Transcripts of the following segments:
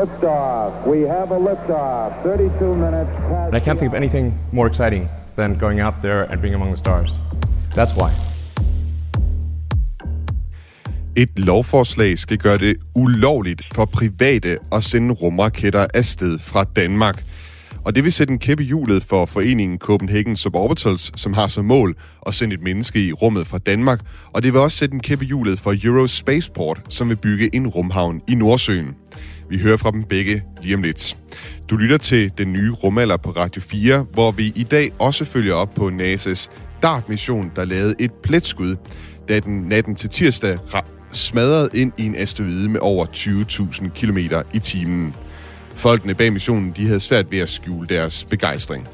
Liftoff. We have a liftoff. 32 minutes past. And I can't think of anything more exciting than going out there and being among the stars. That's why. Et lovforslag skal gøre det ulovligt for private at sende rumraketter afsted fra Danmark. Og det vil sætte en kæppe hjulet for foreningen Copenhagen Suborbitals, som har som mål at sende et menneske i rummet fra Danmark. Og det vil også sætte en kæppe hjulet for Eurospaceport, som vil bygge en rumhavn i Nordsøen. Vi hører fra dem begge lige om lidt. Du lytter til den nye rumalder på Radio 4, hvor vi i dag også følger op på NASA's DART-mission, der lavede et pletskud, da den natten til tirsdag smadrede ind i en asteroide med over 20.000 km i timen. Folkene bag missionen de havde svært ved at skjule deres begejstring.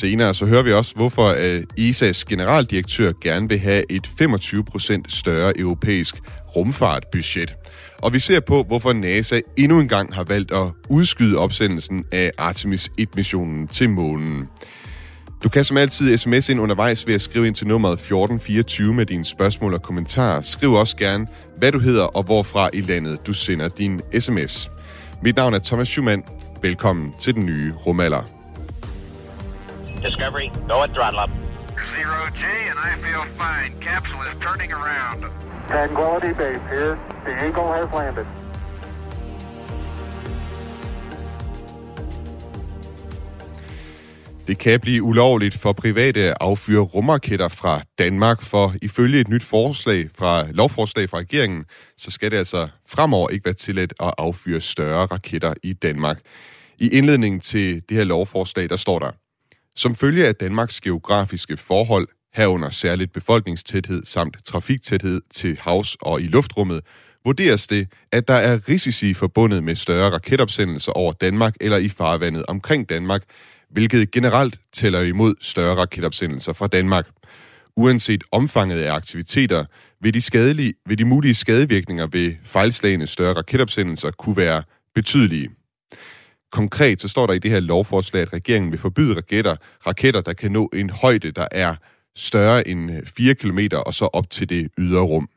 Senere så hører vi også, hvorfor øh, ESA's generaldirektør gerne vil have et 25% større europæisk rumfartbudget. Og vi ser på, hvorfor NASA endnu en gang har valgt at udskyde opsendelsen af Artemis 1-missionen til månen. Du kan som altid sms ind undervejs ved at skrive ind til nummeret 1424 med dine spørgsmål og kommentarer. Skriv også gerne, hvad du hedder og hvorfra i landet du sender din sms. Mit navn er Thomas Schumann. Velkommen til den nye rumalder. Discovery, go at throttle up. Zero G, and I feel fine. Capsule is turning around. Tranquility Base here. The Eagle has landed. Det kan blive ulovligt for private at affyre rumraketter fra Danmark, for ifølge et nyt forslag fra lovforslag fra regeringen, så skal det altså fremover ikke være tilladt at affyre større raketter i Danmark. I indledningen til det her lovforslag, der står der, som følge af Danmarks geografiske forhold, herunder særligt befolkningstæthed samt trafiktæthed til havs og i luftrummet, vurderes det, at der er risici forbundet med større raketopsendelser over Danmark eller i farvandet omkring Danmark, hvilket generelt tæller imod større raketopsendelser fra Danmark. Uanset omfanget af aktiviteter, vil de, skadelige, vil de mulige skadevirkninger ved fejlslagende større raketopsendelser kunne være betydelige. Konkret så står der i det her lovforslag, at regeringen vil forbyde raketter, raketter der kan nå en højde, der er større end øh, 4 km og så op til det ydre rum.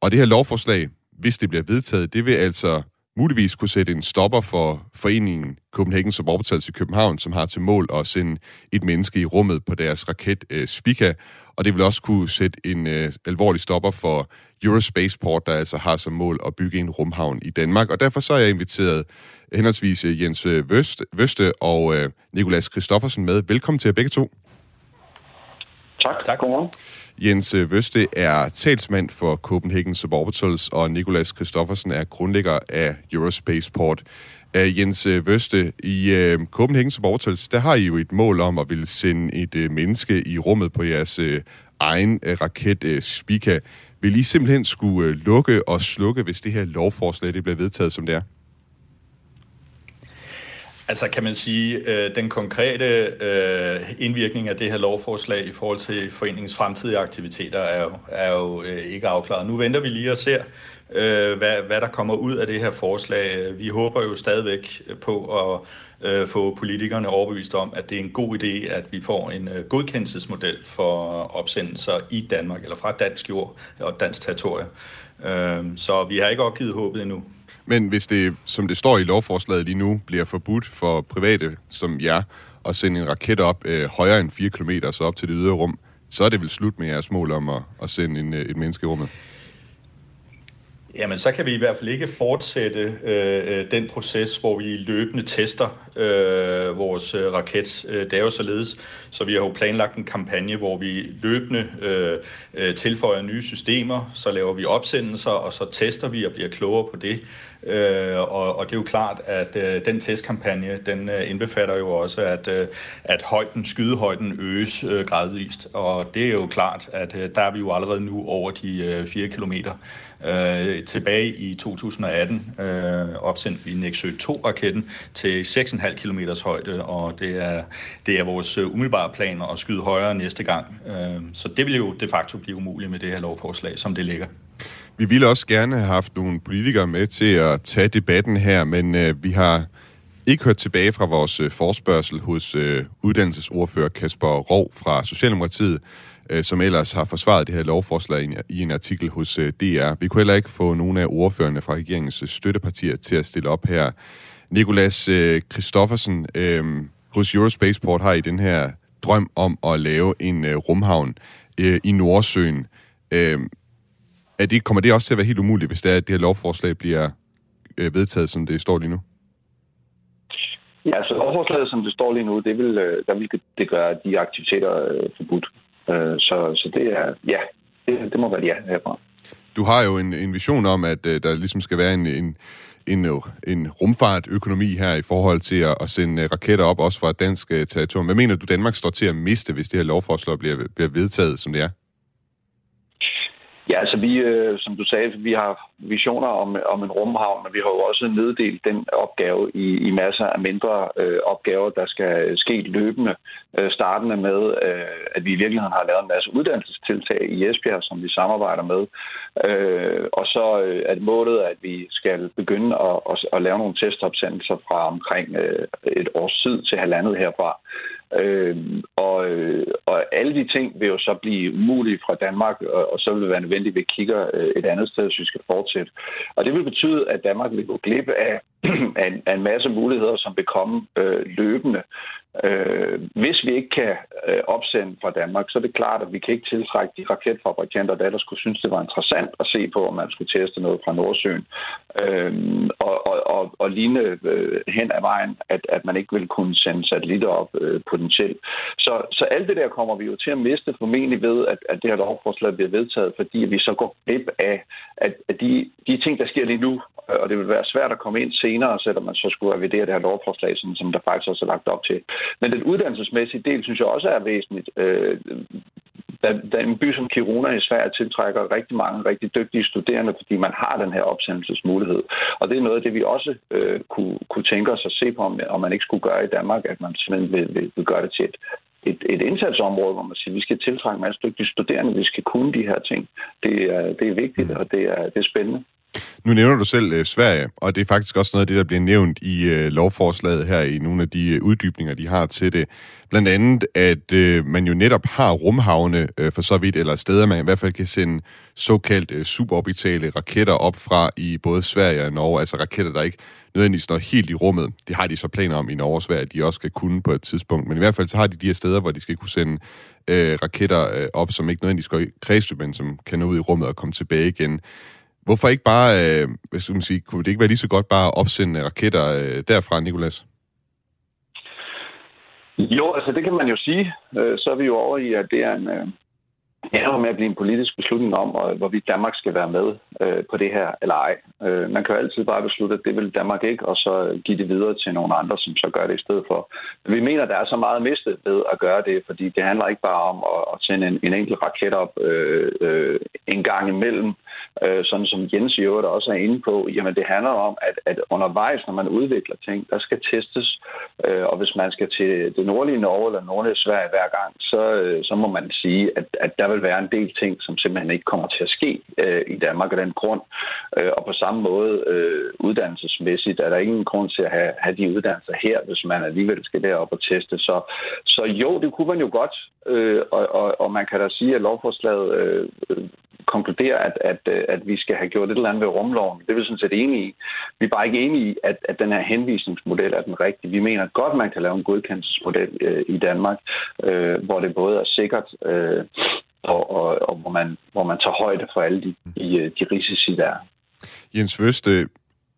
Og det her lovforslag, hvis det bliver vedtaget, det vil altså muligvis kunne sætte en stopper for foreningen Copenhagen Suborbitals i København, som har til mål at sende et menneske i rummet på deres raket uh, Spica, og det vil også kunne sætte en uh, alvorlig stopper for Eurospaceport, der altså har som mål at bygge en rumhavn i Danmark. Og derfor så er jeg inviteret henholdsvis øh, Jens Vøste og uh, Nikolas Christoffersen med. Velkommen til jer begge to. Tak. tak. Godmorgen. Jens Vøste er talsmand for Copenhagen Suborbitals, og Nikolas Christoffersen er grundlægger af Eurospaceport. Uh, Jens Vøste, i uh, Copenhagen Suborbitals, der har I jo et mål om at ville sende et uh, menneske i rummet på jeres uh, egen uh, raket uh, Spica. Vil I simpelthen skulle uh, lukke og slukke, hvis det her lovforslag det bliver vedtaget, som det er? Altså kan man sige, øh, den konkrete øh, indvirkning af det her lovforslag i forhold til foreningens fremtidige aktiviteter er jo, er jo øh, ikke afklaret. Nu venter vi lige og ser, øh, hvad, hvad der kommer ud af det her forslag. Vi håber jo stadigvæk på at øh, få politikerne overbevist om, at det er en god idé, at vi får en øh, godkendelsesmodel for opsendelser i Danmark, eller fra dansk jord og dansk territorie. Øh, så vi har ikke opgivet håbet endnu. Men hvis det, som det står i lovforslaget lige nu, bliver forbudt for private som jer at sende en raket op øh, højere end 4 km, så op til det ydre rum, så er det vel slut med jeres mål om at, at sende en, øh, et menneske i rummet? Jamen, så kan vi i hvert fald ikke fortsætte øh, øh, den proces, hvor vi løbende tester øh, vores øh, raket. Øh, det er jo således, så vi har jo planlagt en kampagne, hvor vi løbende øh, øh, tilføjer nye systemer, så laver vi opsendelser, og så tester vi og bliver klogere på det. Øh, og, og det er jo klart, at øh, den testkampagne, den øh, indbefatter jo også, at, øh, at højden, skydehøjden øges øh, gradvist. Og det er jo klart, at øh, der er vi jo allerede nu over de øh, 4 kilometer. Øh, tilbage i 2018 øh, opsendte vi Nexø 2-raketten til 6,5 km højde, og det er, det er vores øh, umiddelbare planer at skyde højere næste gang. Øh, så det vil jo de facto blive umuligt med det her lovforslag, som det ligger. Vi ville også gerne have haft nogle politikere med til at tage debatten her, men øh, vi har ikke hørt tilbage fra vores øh, forspørgsel hos øh, uddannelsesordfører Kasper Rov fra Socialdemokratiet, øh, som ellers har forsvaret det her lovforslag i, i en artikel hos øh, DR. Vi kunne heller ikke få nogle af ordførerne fra regeringens øh, støttepartier til at stille op her. Nikolas øh, Christoffersen øh, hos Eurospaceport har i den her drøm om at lave en øh, rumhavn øh, i Nordsøen. Øh, er det, kommer det også til at være helt umuligt, hvis det, er, at det her lovforslag bliver øh, vedtaget, som det står lige nu? Ja, så altså, lovforslaget, som det står lige nu, det vil, øh, der vil det gøre de aktiviteter øh, forbudt. Øh, så, så det er, ja, det, det må være ja herfra. Du har jo en, en vision om, at øh, der ligesom skal være en, en, en, øh, en rumfartøkonomi her i forhold til at, at sende øh, raketter op, også fra dansk øh, territorium. Hvad mener du, Danmark står til at miste, hvis det her lovforslag bliver, bliver vedtaget, som det er? Ja, altså vi, øh, som du sagde, vi har visioner om, om en rumhavn, men vi har jo også neddelt den opgave i, i masser af mindre øh, opgaver, der skal ske løbende. Øh, startende med, øh, at vi i virkeligheden har lavet en masse uddannelsestiltag i Esbjerg, som vi samarbejder med. Øh, og så øh, er målet, at vi skal begynde at, at, at lave nogle testopsendelser fra omkring øh, et års tid til halvandet herfra. Øhm, øh, og, og alle de ting vil jo så blive umulige fra Danmark, og, og så vil det være nødvendigt, at vi kigger øh, et andet sted, hvis vi skal fortsætte. Og det vil betyde, at Danmark vil gå glip af, af, en, af en masse muligheder, som vil komme øh, løbende. Øh, hvis vi ikke kan øh, opsende fra Danmark, så er det klart, at vi kan ikke tiltrække de raketfabrikanter, der ellers skulle synes, det var interessant at se på, om man skulle teste noget fra Nordsøen. Øh, og, og, og, og ligne øh, hen ad vejen, at, at man ikke ville kunne sende satellitter op øh, potentielt. Så, så alt det der kommer vi jo til at miste formentlig ved, at, at det her lovforslag bliver vedtaget, fordi vi så går glip af at, at de, de ting, der sker lige nu, øh, og det vil være svært at komme ind senere, selvom man så skulle revidere det her lovforslag, sådan, som der faktisk også er lagt op til. Men den uddannelsesmæssige del, synes jeg også er væsentligt. Øh, da, da en by som Kiruna i Sverige tiltrækker rigtig mange rigtig dygtige studerende, fordi man har den her opsendelsesmulighed. Og det er noget af det, vi også øh, kunne, kunne tænke os at se på, om, om man ikke skulle gøre i Danmark, at man simpelthen vil, vil, vil gøre det til et, et, et indsatsområde, hvor man siger, at vi skal tiltrække en masse dygtige studerende, vi skal kunne de her ting. Det er, det er vigtigt, og det er, det er spændende. Nu nævner du selv øh, Sverige, og det er faktisk også noget af det, der bliver nævnt i øh, lovforslaget her i nogle af de øh, uddybninger, de har til det. Blandt andet, at øh, man jo netop har rumhavne øh, for så vidt, eller steder, man i hvert fald kan sende såkaldt øh, suborbitale raketter op fra i både Sverige og Norge, altså raketter, der ikke nødvendigvis når helt i rummet. Det har de så planer om i Norge og Sverige, at de også skal kunne på et tidspunkt. Men i hvert fald så har de de her steder, hvor de skal kunne sende øh, raketter øh, op, som ikke nødvendigvis går i kredsløb, men som kan nå ud i rummet og komme tilbage igen. Hvorfor ikke bare, øh, hvis man sige, kunne det ikke være lige så godt bare at opsende raketter øh, derfra, Nikolas? Jo, altså det kan man jo sige. Øh, så er vi jo over i, at det er en, øh, det ender med at blive en politisk beslutning om, hvorvidt Danmark skal være med øh, på det her eller ej. Øh, man kan jo altid bare beslutte, at det vil Danmark ikke, og så give det videre til nogle andre, som så gør det i stedet for. Men vi mener, der er så meget mistet ved at gøre det, fordi det handler ikke bare om at, at sende en, en enkelt raket op øh, øh, en gang imellem, øh, sådan som Jens i øvrigt også er inde på. Jamen det handler om, at, at undervejs, når man udvikler ting, der skal testes, øh, og hvis man skal til det nordlige Norge eller nordlige Sverige hver gang, så, øh, så må man sige, at, at der vil vil være en del ting, som simpelthen ikke kommer til at ske øh, i Danmark af den grund. Øh, og på samme måde øh, uddannelsesmæssigt er der ingen grund til at have, have de uddannelser her, hvis man alligevel skal derop og teste. Så, så jo, det kunne man jo godt, øh, og, og, og man kan da sige, at lovforslaget øh, konkluderer, at, at, øh, at vi skal have gjort et eller andet ved rumloven. Det er vi sådan set enige i. Vi er bare ikke enige i, at, at den her henvisningsmodel er den rigtige. Vi mener godt, man kan lave en godkendelsesmodel øh, i Danmark, øh, hvor det både er sikkert øh, og, og, og hvor, man, hvor man tager højde for alle de, de, de risici, der er. Jens Vøste,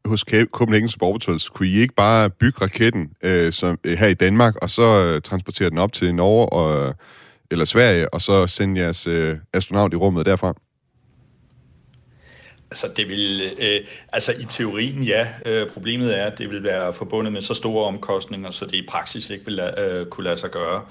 hos Copenhagen Suborbitals, kunne I ikke bare bygge raketten øh, som, øh, her i Danmark, og så øh, transportere den op til Norge og, eller Sverige, og så sende jeres øh, astronaut i rummet derfra? Altså, det vil, øh, altså i teorien ja. Øh, problemet er, at det vil være forbundet med så store omkostninger, så det i praksis ikke vil øh, kunne lade sig gøre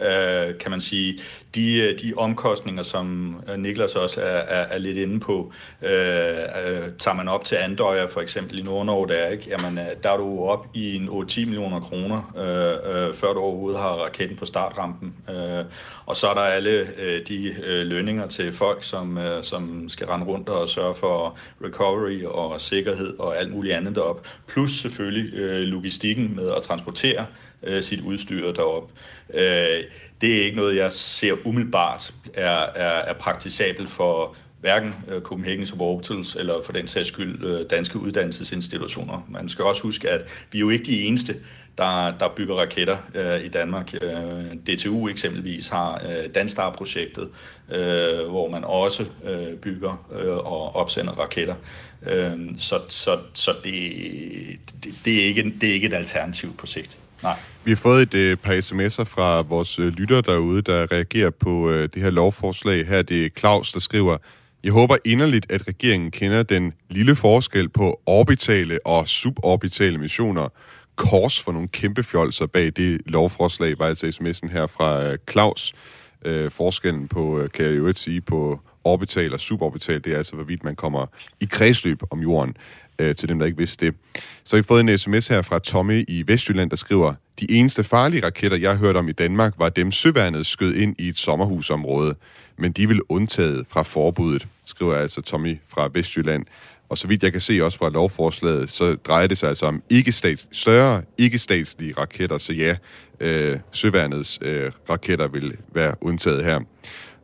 øh, kan man sige, de, øh, de omkostninger, som øh, Niklas også er, er, er lidt inde på, øh, øh, tager man op til Andøjer for eksempel i Nordnorge, der, ikke? Jamen, øh, der er du op i en 8-10 millioner kroner, øh, øh, før du overhovedet har raketten på startrampen. Øh, og så er der alle øh, de øh, lønninger til folk, som, øh, som skal rende rundt og sørge for recovery og sikkerhed og alt muligt andet derop. Plus selvfølgelig øh, logistikken med at transportere øh, sit udstyr derop. Øh, det er ikke noget, jeg ser umiddelbart er, er, er praktisabelt for hverken øh, Copenhagen Suborbitals eller for den sags skyld øh, danske uddannelsesinstitutioner. Man skal også huske, at vi er jo ikke de eneste, der, der bygger raketter øh, i Danmark. Øh, DTU eksempelvis har øh, Danstar-projektet, øh, hvor man også øh, bygger øh, og opsender raketter. Øh, så så, så det, det, det, er ikke, det er ikke et alternativ på sigt. Nej. Vi har fået et øh, par sms'er fra vores øh, lytter derude, der reagerer på øh, det her lovforslag. Her er det Claus, der skriver, jeg håber inderligt, at regeringen kender den lille forskel på orbitale og suborbitale missioner. Kors for nogle kæmpe fjolser bag det lovforslag, var altså sms'en her fra øh, Claus. Øh, forskellen på, øh, kan jeg jo ikke sige, på orbital og suborbital, det er altså, hvorvidt man kommer i kredsløb om jorden øh, til dem, der ikke vidste det. Så har I fået en sms her fra Tommy i Vestjylland, der skriver, de eneste farlige raketter, jeg hørte hørt om i Danmark, var dem søværnet skød ind i et sommerhusområde, men de vil undtaget fra forbuddet, skriver altså Tommy fra Vestjylland. Og så vidt jeg kan se også fra lovforslaget, så drejer det sig altså om ikke-stats, større ikke-statslige raketter, så ja, øh, søværnets øh, raketter vil være undtaget her.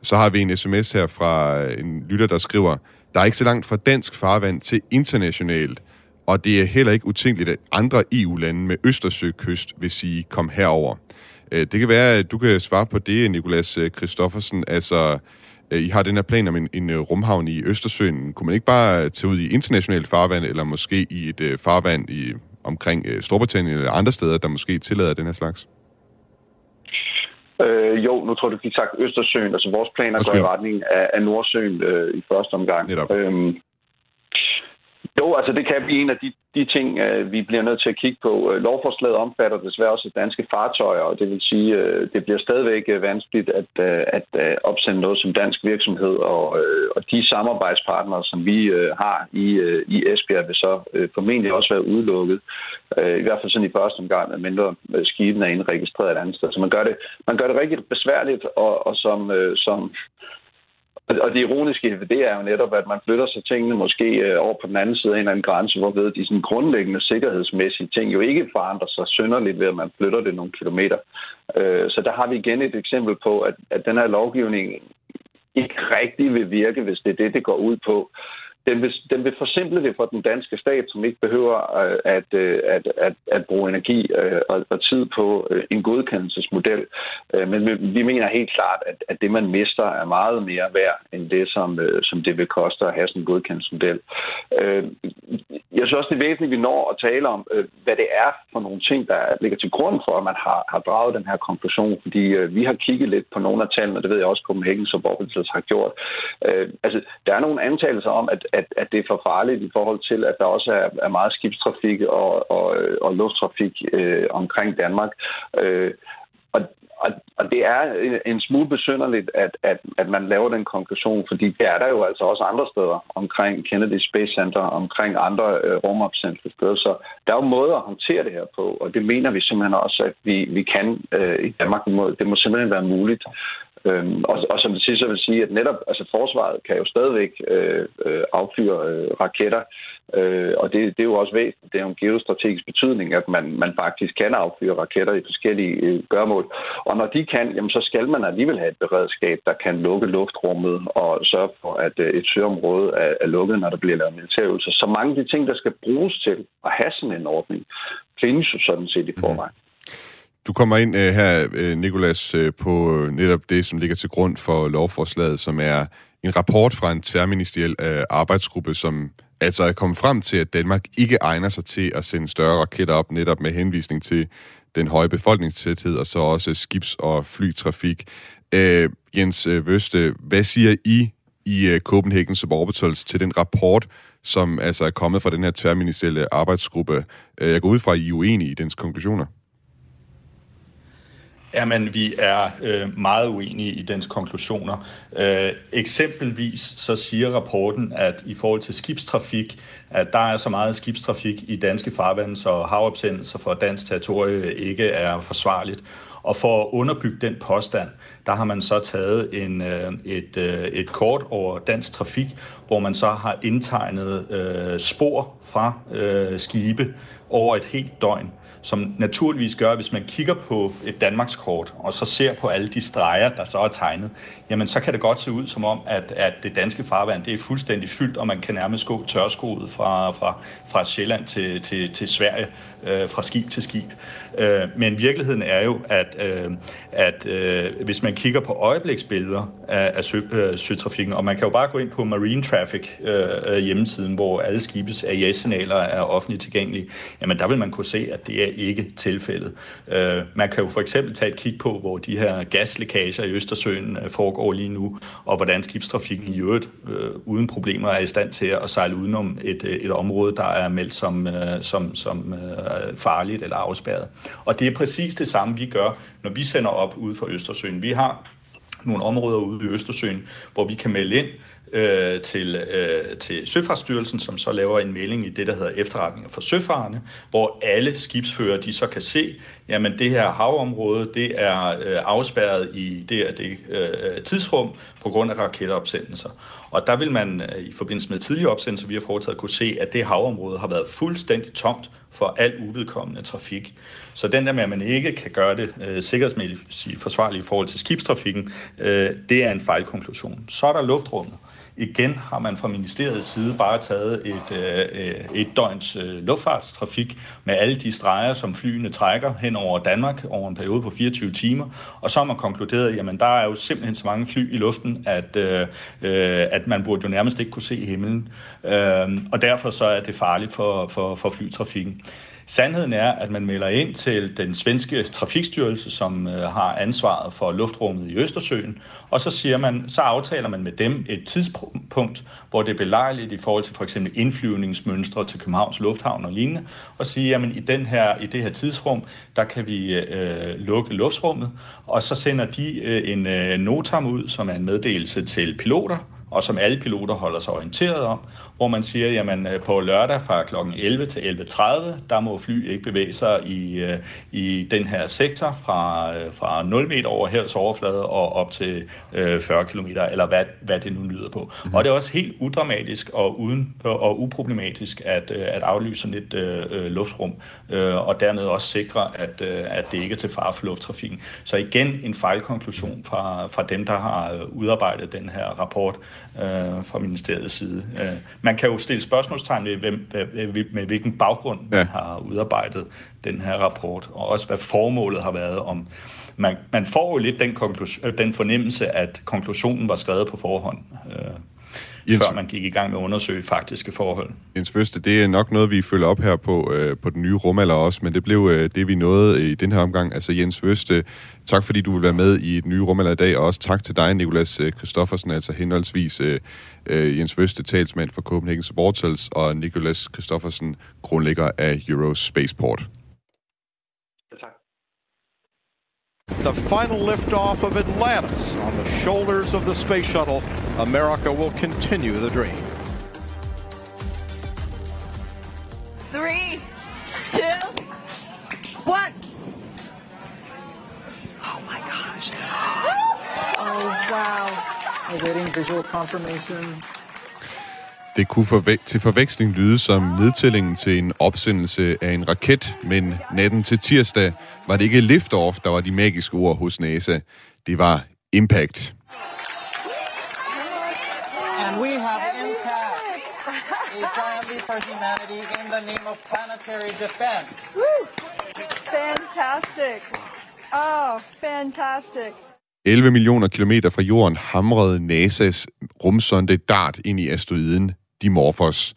Så har vi en sms her fra en lytter, der skriver, der er ikke så langt fra dansk farvand til internationalt, og det er heller ikke utænkeligt, at andre EU-lande med Østersøkyst vil sige, kom herover. Øh, det kan være, at du kan svare på det, Nikolas Kristoffersen. Øh, altså, øh, I har den her plan om en, en rumhavn i Østersøen. Kunne man ikke bare tage ud i internationalt farvand, eller måske i et farvand i, omkring Storbritannien eller andre steder, der måske tillader den her slags? Øh, jo, nu tror du, fik sagt Østersøen. Altså vores planer går i retning af, af Nordsøen øh, i første omgang. Øhm, jo, altså det kan blive en af de, de ting, øh, vi bliver nødt til at kigge på. Øh, lovforslaget omfatter desværre også danske fartøjer, og det vil sige, øh, det bliver stadigvæk vanskeligt at, at, opsende noget som dansk virksomhed, og, og de samarbejdspartnere, som vi har i, i Esbjerg, vil så formentlig også være udelukket. I hvert fald sådan i første omgang, mindre skibene er indregistreret et andet sted. Så man gør det, man gør det rigtig besværligt, og, og som, som og det ironiske ved det er jo netop, at man flytter sig tingene måske øh, over på den anden side af en eller anden grænse, hvor ved de sådan grundlæggende sikkerhedsmæssige ting jo ikke forandrer sig synderligt ved, at man flytter det nogle kilometer. Øh, så der har vi igen et eksempel på, at, at den her lovgivning ikke rigtig vil virke, hvis det er det, det går ud på den vil, den vil forsimple det for den danske stat, som ikke behøver øh, at, øh, at, at, at bruge energi øh, og, og tid på en godkendelsesmodel. Men vi mener helt klart, at, at det, man mister, er meget mere værd end det, som, som det vil koste at have sådan en godkendelsesmodel. Jeg synes også, det er væsentligt, at vi når at tale om, øh, hvad det er for nogle ting, der ligger til grund for, at man har, har draget den her konklusion. Fordi øh, vi har kigget lidt på nogle af tallene, og det ved jeg også, Copenhagen som har gjort. Øh, altså, der er nogle antagelser om, at at, at det er for farligt i forhold til, at der også er, er meget skibstrafik og, og, og lufttrafik øh, omkring Danmark. Øh, og, og, det er øh, en smule besynderligt, at, at, at man laver den konklusion, fordi det er der jo altså også andre steder omkring Kennedy Space Center, omkring andre øh, rumopsendte steder. Så der er jo måder at håndtere det her på, og det mener vi simpelthen også, at vi, vi kan øh, i Danmark. Det må, det må simpelthen være muligt. Øhm, og, og som det sidste vil sige, at netop altså forsvaret kan jo stadigvæk øh, øh, affyre øh, raketter, øh, og det, det er jo også væsentligt. Det er jo en geostrategisk betydning, at man, man faktisk kan affyre raketter i forskellige øh, gørmål. Og når de kan, jamen, så skal man alligevel have et beredskab, der kan lukke luftrummet og sørge for, at øh, et søområde er, er lukket, når der bliver lavet militærøvelser. Så mange af de ting, der skal bruges til at have sådan en ordning, findes jo sådan set i forvejen. Du kommer ind øh, her, øh, Nikolas, øh, på øh, netop det, som ligger til grund for lovforslaget, som er en rapport fra en tværministeriel øh, arbejdsgruppe, som altså er kommet frem til, at Danmark ikke egner sig til at sende større raketter op, netop med henvisning til den høje befolkningstæthed, og så også skibs- og flytrafik. Øh, Jens øh, Vøste, hvad siger I i øh, Copenhagen Suborbitals til den rapport, som altså er kommet fra den her tværministerielle arbejdsgruppe? Jeg går ud fra, at I er uenige i dens konklusioner. Jamen, vi er øh, meget uenige i dens konklusioner. Øh, eksempelvis så siger rapporten, at i forhold til skibstrafik, at der er så meget skibstrafik i danske farvande, så havopsendelser for dansk territorie ikke er forsvarligt. Og for at underbygge den påstand, der har man så taget en, øh, et, øh, et kort over dansk trafik, hvor man så har indtegnet øh, spor fra øh, skibe over et helt døgn som naturligvis gør, at hvis man kigger på et Danmarkskort, og så ser på alle de streger, der så er tegnet, jamen så kan det godt se ud som om, at, at det danske farvand det er fuldstændig fyldt, og man kan nærmest gå tørskoet fra, fra, fra Sjælland til, til, til Sverige, øh, fra skib til skib. Øh, men virkeligheden er jo, at, øh, at øh, hvis man kigger på øjebliksbilleder af, af sø, øh, søtrafikken, og man kan jo bare gå ind på Marine Traffic øh, øh hjemmesiden, hvor alle skibes AIS-signaler er offentligt tilgængelige, jamen der vil man kunne se, at det er ikke tilfældet. Øh, man kan jo for eksempel tage et kig på, hvor de her gaslækager i Østersøen øh, foregår lige nu, og hvordan skibstrafikken i øvrigt øh, uden problemer er i stand til at sejle udenom et, øh, et område, der er meldt som, øh, som, som øh, farligt eller afspærret. Og det er præcis det samme, vi gør, når vi sender op ud for Østersøen. Vi har nogle områder ude i Østersøen, hvor vi kan melde ind, øh, til, øh, til Søfartsstyrelsen, som så laver en melding i det, der hedder efterretninger for søfarende, hvor alle skibsfører de så kan se, jamen det her havområde, det er øh, afspærret i det og det øh, tidsrum på grund af raketopsendelser. Og der vil man øh, i forbindelse med tidligere opsendelser, vi har foretaget, kunne se, at det havområde har været fuldstændig tomt for al uvedkommende trafik. Så den der med, at man ikke kan gøre det øh, sikkerhedsmæssigt forsvarligt i forhold til skibstrafikken, øh, det er en fejlkonklusion. Så er der luftrummet. Igen har man fra ministeriets side bare taget et, øh, et døgns øh, luftfartstrafik med alle de streger, som flyene trækker hen over Danmark over en periode på 24 timer, og så har man konkluderet, jamen der er jo simpelthen så mange fly i luften, at, øh, øh, at man burde jo nærmest ikke kunne se himlen, øh, og derfor så er det farligt for, for, for flytrafikken. Sandheden er, at man melder ind til den svenske trafikstyrelse, som øh, har ansvaret for luftrummet i Østersøen, og så siger man, så aftaler man med dem et tidspunkt, hvor det er belejligt i forhold til for eksempel indflyvningsmønstre til Københavns Lufthavn og lignende, og sige, jamen i, den her, i det her tidsrum, der kan vi øh, lukke luftrummet, og så sender de øh, en øh, notam ud, som er en meddelelse til piloter, og som alle piloter holder sig orienteret om, hvor man siger, jamen øh, på lørdag fra kl. 11 til 11.30, der må fly ikke bevæge sig i, øh, i den her sektor fra, øh, fra 0 meter over havets overflade og op til 40 km, eller hvad, hvad det nu lyder på. Mm. Og det er også helt udramatisk og, uden, og uproblematisk at, at aflyse sådan et øh, luftrum, øh, og dermed også sikre, at, øh, at det ikke er til fare for lufttrafikken. Så igen en fejlkonklusion fra, fra dem, der har udarbejdet den her rapport øh, fra ministeriets side. Øh, man kan jo stille spørgsmålstegn ved, hvem, med, med hvilken baggrund ja. man har udarbejdet den her rapport, og også hvad formålet har været om. Man, man får jo lidt den, øh, den fornemmelse, at konklusionen var skrevet på forhånd. Øh, Jens, før man gik i gang med at undersøge faktiske forhold. Jens Første, det er nok noget, vi følger op her på, øh, på den nye rumalder også, men det blev øh, det, vi nåede i den her omgang. Altså Jens Første, tak fordi du vil være med i den nye rumalder i dag, og også tak til dig, Nikolas Kristoffersen, øh, altså henholdsvis øh, øh, Jens Første, talsmand for Copenhagen Sportals, og Nikolas Kristoffersen, grundlægger af Eurospaceport. The final liftoff of Atlantis on the shoulders of the space shuttle. America will continue the dream. Three, two, one. Oh my gosh. Oh wow. Awaiting visual confirmation. Det kunne forve- til forveksling lyde som nedtællingen til en opsendelse af en raket, men natten til tirsdag var det ikke liftoff, der var de magiske ord hos NASA. Det var impact. And we have impact. A giant leap for humanity in the name of planetary defense. Woo! Fantastic. Oh, fantastic. 11 millioner kilometer fra jorden hamrede NASA's rumsonde DART ind i asteroiden Dimorphos.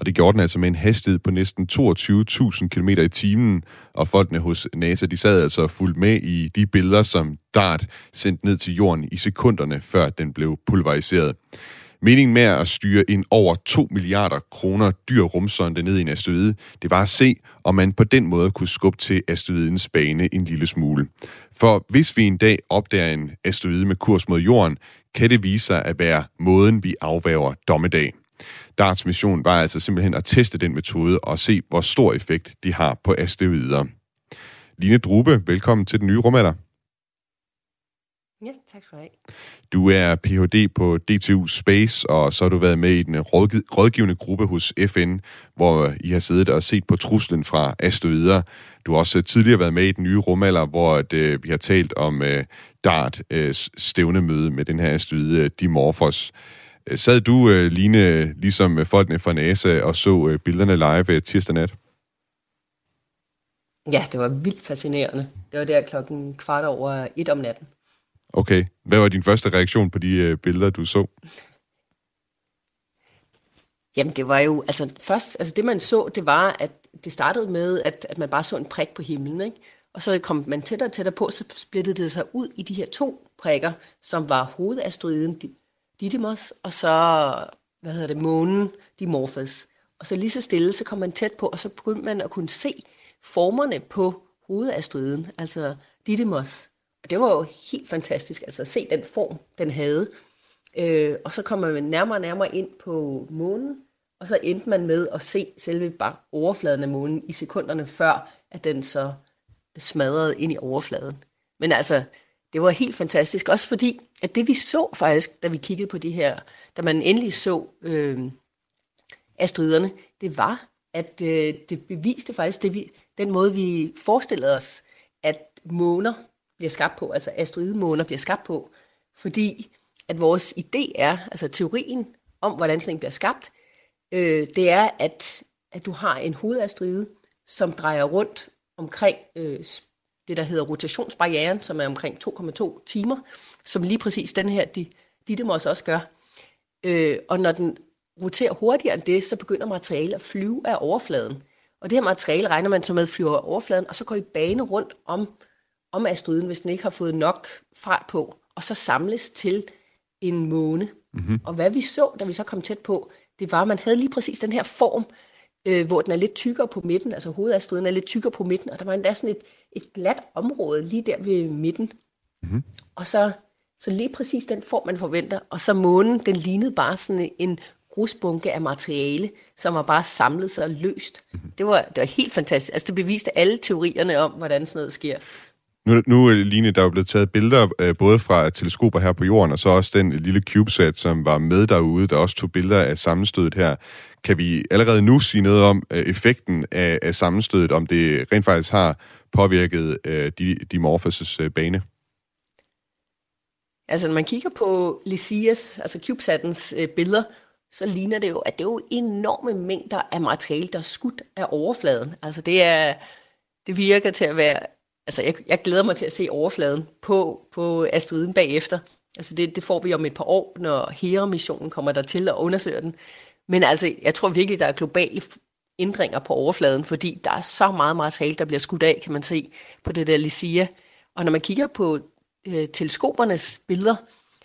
Og det gjorde den altså med en hastighed på næsten 22.000 km i timen. Og folkene hos NASA, de sad altså fuldt med i de billeder, som DART sendte ned til jorden i sekunderne, før den blev pulveriseret. Meningen med at styre en over 2 milliarder kroner dyr rumsonde ned i en asteroide, det var at se, om man på den måde kunne skubbe til asteroidens bane en lille smule. For hvis vi en dag opdager en asteroide med kurs mod jorden, kan det vise sig at være måden, vi afværger dommedag. DARTs mission var altså simpelthen at teste den metode og se, hvor stor effekt de har på asteroider. Line Drube, velkommen til den nye rumalder. Ja, tak skal du have. Du er Ph.D. på DTU Space, og så har du været med i den rådgivende gruppe hos FN, hvor I har siddet og set på truslen fra asteroider. Du har også tidligere været med i den nye rumalder, hvor det, vi har talt om uh, DART uh, stævnemøde med den her asteroide Dimorphos. Sad du, uh, Line, ligesom folkene fra NASA, og så billederne live uh, tirsdag nat? Ja, det var vildt fascinerende. Det var der klokken kvart over et om natten. Okay. Hvad var din første reaktion på de øh, billeder, du så? Jamen, det var jo, altså først, altså det man så, det var, at det startede med, at, at man bare så en prik på himlen, ikke? Og så kom man tættere og tættere på, så splittede det sig ud i de her to prikker, som var hovedasteroiden Didymos, og så, hvad hedder det, månen Dimorphos. Og så lige så stille, så kom man tæt på, og så begyndte man at kunne se formerne på hovedasteroiden, altså Didymos. Og det var jo helt fantastisk, altså at se den form, den havde. Øh, og så kommer man nærmere og nærmere ind på månen, og så endte man med at se selve bare overfladen af månen i sekunderne før, at den så smadrede ind i overfladen. Men altså, det var helt fantastisk, også fordi, at det vi så faktisk, da vi kiggede på de her, da man endelig så øh, astriderne, det var, at øh, det beviste faktisk det, vi, den måde, vi forestillede os, at måner bliver skabt på, altså asteroidemåner bliver skabt på, fordi at vores idé er, altså teorien om, hvordan sådan en bliver skabt, øh, det er, at, at du har en hovedasteroide, som drejer rundt omkring øh, det, der hedder rotationsbarrieren, som er omkring 2,2 timer, som lige præcis den her Didymos også gør. Øh, og når den roterer hurtigere end det, så begynder materialet at flyve af overfladen. Og det her materiale regner man så med flyver af overfladen, og så går i bane rundt om om asteroiden, hvis den ikke har fået nok fart på, og så samles til en måne. Mm-hmm. Og hvad vi så, da vi så kom tæt på, det var, at man havde lige præcis den her form, øh, hvor den er lidt tykkere på midten, altså hovedasteroiden er lidt tykkere på midten, og der var endda sådan et, et glat område lige der ved midten. Mm-hmm. Og så, så lige præcis den form, man forventer. Og så månen, den lignede bare sådan en grusbunke af materiale, som var bare samlet sig løst. Mm-hmm. Det, var, det var helt fantastisk. Altså det beviste alle teorierne om, hvordan sådan noget sker. Nu, nu øh, Line, der er jo blevet taget billeder øh, både fra teleskoper her på jorden, og så også den lille CubeSat, som var med derude, der også tog billeder af sammenstødet her. Kan vi allerede nu sige noget om øh, effekten af, af sammenstødet, om det rent faktisk har påvirket øh, de, de øh, bane? Altså, når man kigger på Lysias, altså CubeSatens øh, billeder, så ligner det jo, at det er jo enorme mængder af materiale, der er skudt af overfladen. Altså, det er, det virker til at være altså jeg, jeg glæder mig til at se overfladen på, på asteroiden bagefter. Altså det, det får vi om et par år, når HERA-missionen kommer der til at undersøge den. Men altså, jeg tror virkelig, der er globale ændringer på overfladen, fordi der er så meget materiale, der bliver skudt af, kan man se, på det der Lysia. Og når man kigger på øh, teleskopernes billeder,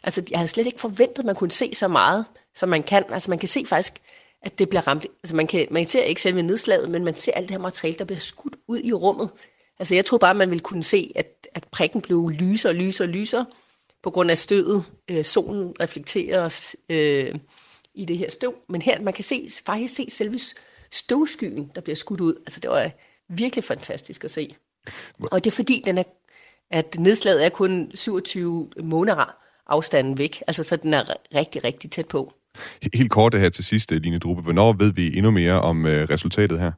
altså jeg havde slet ikke forventet, at man kunne se så meget, som man kan. Altså man kan se faktisk, at det bliver ramt. Altså man, kan, man ser ikke selve nedslaget, men man ser alt det her materiale, der bliver skudt ud i rummet. Altså jeg troede bare, at man ville kunne se, at, at prikken blev lyser og lyser og lyser på grund af stødet. Øh, solen reflekterer øh, i det her støv. Men her, man kan se, faktisk se selve støvskyen, der bliver skudt ud. Altså det var virkelig fantastisk at se. Og det er fordi, den er, at nedslaget er kun 27 måneder afstanden væk. Altså så den er rigtig, rigtig tæt på. Helt kort det her til sidst, Line Drube. Hvornår ved vi endnu mere om øh, resultatet her?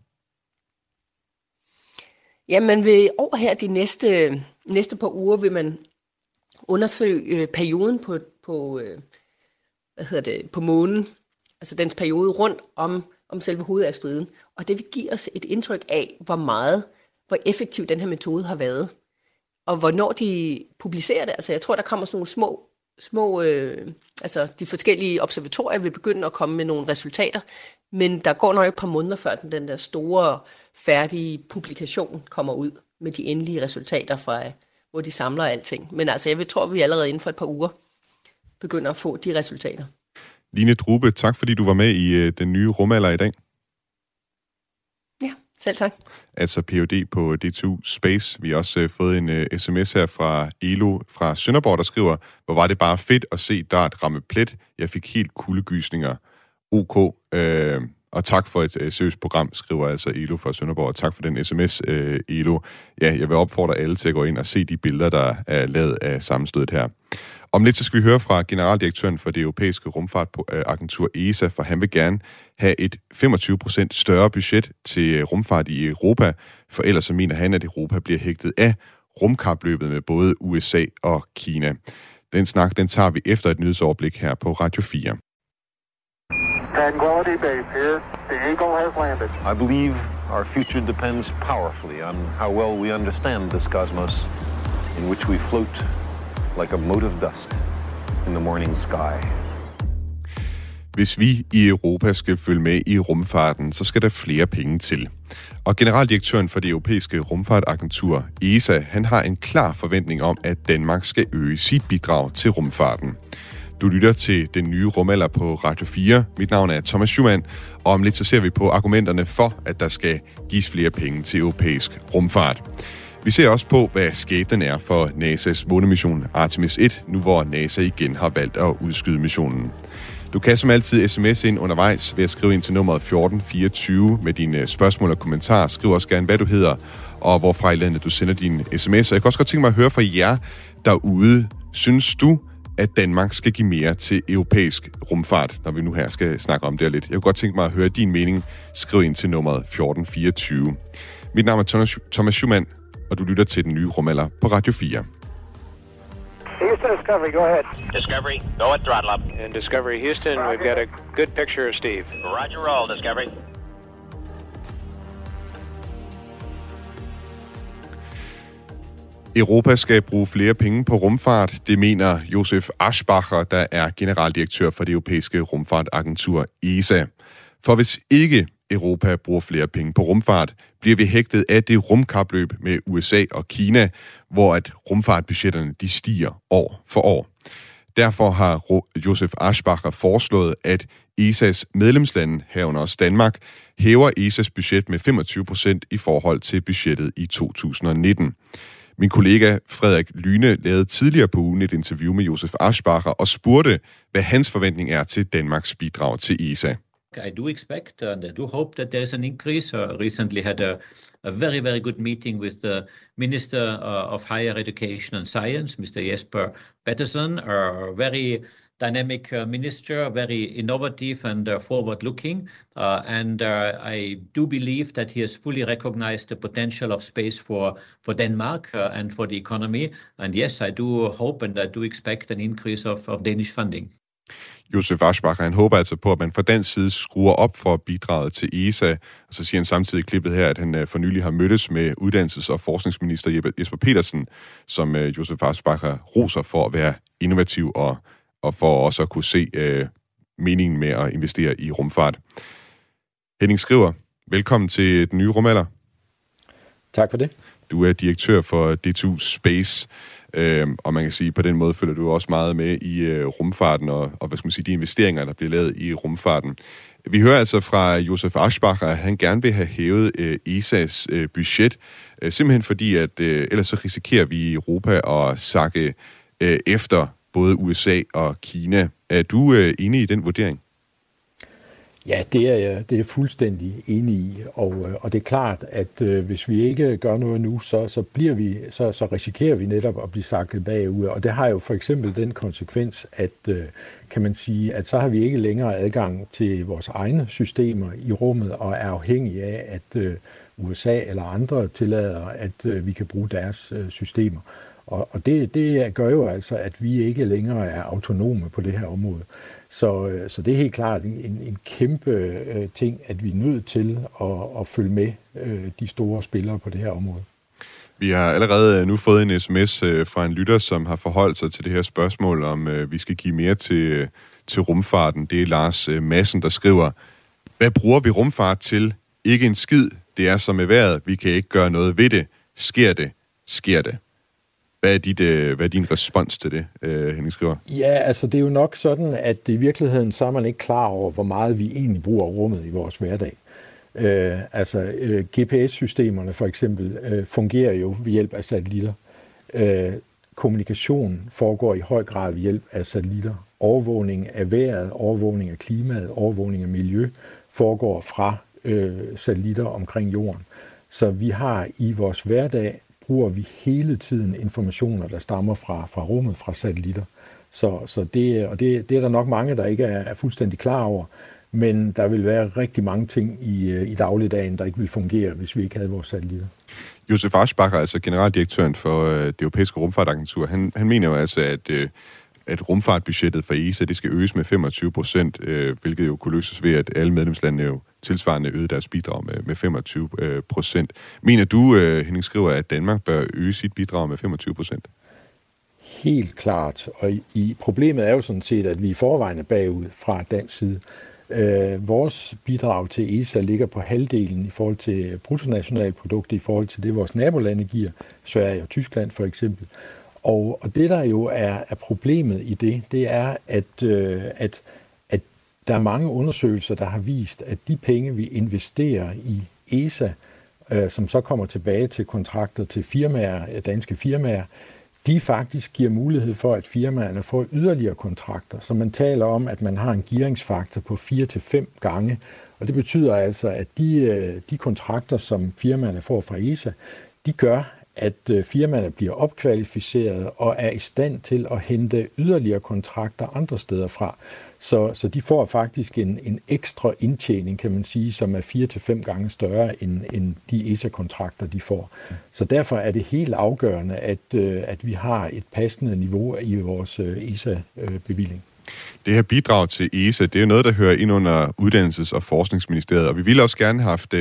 Jamen ved over her de næste, næste par uger vil man undersøge øh, perioden på, på, øh, hvad hedder det, på månen, altså dens periode rundt om, om selve hovedastriden. Og det vil give os et indtryk af, hvor meget, hvor effektiv den her metode har været. Og hvornår de publicerer det. Altså jeg tror, der kommer sådan nogle små, små øh, altså de forskellige observatorier vil begynde at komme med nogle resultater. Men der går nok et par måneder, før den, den der store færdige publikation kommer ud med de endelige resultater fra, hvor de samler alting. Men altså, jeg tror, vi allerede inden for et par uger begynder at få de resultater. Line Drube, tak fordi du var med i øh, den nye rumalder i dag. Ja, selv tak. Altså Ph.D. på DTU Space. Vi har også øh, fået en øh, sms her fra Elo fra Sønderborg, der skriver, hvor var det bare fedt at se Dart ramme plet. Jeg fik helt kuldegysninger. OK. Øh, og tak for et øh, seriøst program, skriver altså Elo fra Sønderborg. og Tak for den sms, øh, Elo. Ja, jeg vil opfordre alle til at gå ind og se de billeder, der er lavet af sammenstødet her. Om lidt så skal vi høre fra generaldirektøren for det europæiske rumfartagentur øh, ESA, for han vil gerne have et 25% større budget til øh, rumfart i Europa, for ellers så mener han, at Europa bliver hægtet af rumkapløbet med både USA og Kina. Den snak, den tager vi efter et nyhedsoverblik her på Radio 4. Tranquility Base here. The Eagle has landed. I believe our future depends powerfully on how well we understand this cosmos in which we float like a mote of dust in the morning sky. Hvis vi i Europa skal følge med i rumfarten, så skal der flere penge til. Og generaldirektøren for det europæiske rumfartagentur, ESA, han har en klar forventning om, at Danmark skal øge sit bidrag til rumfarten. Du lytter til den nye rumalder på Radio 4. Mit navn er Thomas Schumann, og om lidt så ser vi på argumenterne for, at der skal gives flere penge til europæisk rumfart. Vi ser også på, hvad skæbnen er for NASA's månemission Artemis 1, nu hvor NASA igen har valgt at udskyde missionen. Du kan som altid sms ind undervejs ved at skrive ind til nummeret 1424 med dine spørgsmål og kommentarer. Skriv også gerne, hvad du hedder og hvorfra i landet du sender din sms. Og jeg kan også godt tænke mig at høre fra jer derude. Synes du, at Danmark skal give mere til europæisk rumfart, når vi nu her skal snakke om det lidt. Jeg kunne godt tænke mig at høre din mening. Skriv ind til nummeret 1424. Mit navn er Thomas Schumann, og du lytter til den nye rumalder på Radio 4. Houston Discovery, go ahead. Discovery, go at throttle up. And Discovery Houston, we've got a good picture of Steve. Roger roll, Discovery. Europa skal bruge flere penge på rumfart. Det mener Josef Aschbacher, der er generaldirektør for det europæiske rumfartagentur ESA. For hvis ikke Europa bruger flere penge på rumfart, bliver vi hægtet af det rumkapløb med USA og Kina, hvor at rumfartbudgetterne de stiger år for år. Derfor har Josef Aschbacher foreslået, at ESA's medlemslande, herunder også Danmark, hæver ESA's budget med 25 procent i forhold til budgettet i 2019. Min kollega Frederik Lyne lavede tidligere på ugen et interview med Josef Aschbacher og spurgte, hvad hans forventning er til Danmarks bidrag til ESA. I do expect and I do hope that there's an increase. I recently had a, a very, very good meeting with the Minister uh, of Higher Education and Science, Mr. Jesper Pettersson, a very dynamic uh, minister, very innovative and uh, forward-looking. Uh, and uh, I do believe that he has fully recognized the potential of space for, for Denmark uh, and for the economy. And yes, I do hope and I do expect an increase of, of Danish funding. Josef Aschbacher, han håber altså på, at man fra den side skruer op for bidraget til ESA, og så siger han samtidig i klippet her, at han øh, for nylig har mødtes med uddannelses- og forskningsminister Jesper Petersen, som øh, Josef Aschbacher roser for at være innovativ og og for også at kunne se øh, meningen med at investere i rumfart. Henning Skriver, velkommen til den nye rumalder. Tak for det. Du er direktør for D2 Space, øh, og man kan sige, på den måde følger du også meget med i øh, rumfarten og, og hvad skal man sige, de investeringer, der bliver lavet i rumfarten. Vi hører altså fra Josef Aschbacher, at han gerne vil have hævet øh, ESA's øh, budget, øh, simpelthen fordi, at øh, ellers så risikerer vi i Europa at sakke øh, efter både USA og Kina. Er du øh, enig i den vurdering? Ja, det er jeg det er fuldstændig enig i, og, øh, og det er klart, at øh, hvis vi ikke gør noget nu, så, så, bliver vi, så, så risikerer vi netop at blive sakket bagud, og det har jo for eksempel den konsekvens, at øh, kan man sige, at så har vi ikke længere adgang til vores egne systemer i rummet, og er afhængige af, at øh, USA eller andre tillader, at øh, vi kan bruge deres øh, systemer. Og, og det, det gør jo altså, at vi ikke længere er autonome på det her område. Så, øh, så det er helt klart en, en kæmpe øh, ting, at vi er nødt til at, at følge med øh, de store spillere på det her område. Vi har allerede øh, nu fået en sms øh, fra en lytter, som har forholdt sig til det her spørgsmål, om vi skal give mere til, til rumfarten. Det er Lars Madsen, der skriver, hvad bruger vi rumfart til? Ikke en skid. Det er som med vejret. Vi kan ikke gøre noget ved det. Sker det? Sker det? Hvad er, dit, øh, hvad er din respons til det, øh, Henning Skriver? Ja, altså det er jo nok sådan, at i virkeligheden så er man ikke klar over, hvor meget vi egentlig bruger rummet i vores hverdag. Øh, altså øh, GPS-systemerne for eksempel øh, fungerer jo ved hjælp af satellitter. Øh, kommunikation foregår i høj grad ved hjælp af satellitter. Overvågning af vejret, overvågning af klimaet, overvågning af miljø foregår fra øh, satellitter omkring jorden. Så vi har i vores hverdag, bruger vi hele tiden informationer, der stammer fra, fra rummet, fra satellitter. Så, så det, og det, det er der nok mange, der ikke er, er fuldstændig klar over. Men der vil være rigtig mange ting i, øh, i dagligdagen, der ikke vil fungere, hvis vi ikke havde vores satellitter. Josef Aschbacher, altså generaldirektøren for øh, det europæiske rumfartagentur, han, han mener jo altså, at, øh, at rumfartbudgettet for ESA det skal øges med 25 procent, øh, hvilket jo kunne løses ved, at alle medlemslandene jo tilsvarende øgede deres bidrag med, med 25 øh, procent. Mener du, øh, Henning Skriver, at Danmark bør øge sit bidrag med 25 procent? Helt klart. Og i, problemet er jo sådan set, at vi i forvejen er bagud fra dansk side. Øh, vores bidrag til ESA ligger på halvdelen i forhold til bruttonationalproduktet, i forhold til det, vores nabolande giver, Sverige og Tyskland for eksempel. Og, og det, der jo er, er problemet i det, det er, at, øh, at, at der er mange undersøgelser, der har vist, at de penge, vi investerer i ESA, øh, som så kommer tilbage til kontrakter til firmaer, øh, danske firmaer, de faktisk giver mulighed for, at firmaerne får yderligere kontrakter. Så man taler om, at man har en gearingsfaktor på 4-5 gange, og det betyder altså, at de, øh, de kontrakter, som firmaerne får fra ESA, de gør, at øh, firmaerne bliver opkvalificeret og er i stand til at hente yderligere kontrakter andre steder fra. Så, så de får faktisk en, en ekstra indtjening, kan man sige, som er 4 til fem gange større end, end de ESA-kontrakter, de får. Så derfor er det helt afgørende, at, øh, at vi har et passende niveau i vores øh, ESA-bevilling. Det her bidrag til ESA, det er noget, der hører ind under Uddannelses- og Forskningsministeriet, og vi ville også gerne have haft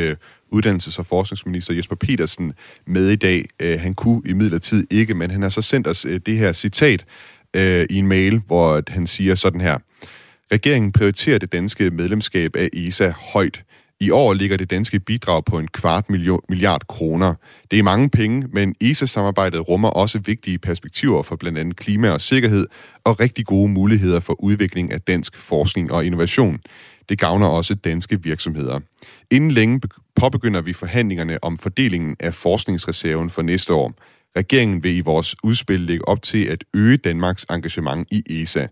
Uddannelses- og Forskningsminister Jesper Petersen med i dag. Øh, han kunne i midlertid ikke, men han har så sendt os øh, det her citat øh, i en mail, hvor han siger sådan her. Regeringen prioriterer det danske medlemskab af ESA højt. I år ligger det danske bidrag på en kvart milliard kroner. Det er mange penge, men ESA-samarbejdet rummer også vigtige perspektiver for blandt andet klima og sikkerhed og rigtig gode muligheder for udvikling af dansk forskning og innovation. Det gavner også danske virksomheder. Inden længe påbegynder vi forhandlingerne om fordelingen af forskningsreserven for næste år. Regeringen vil i vores udspil lægge op til at øge Danmarks engagement i ESA.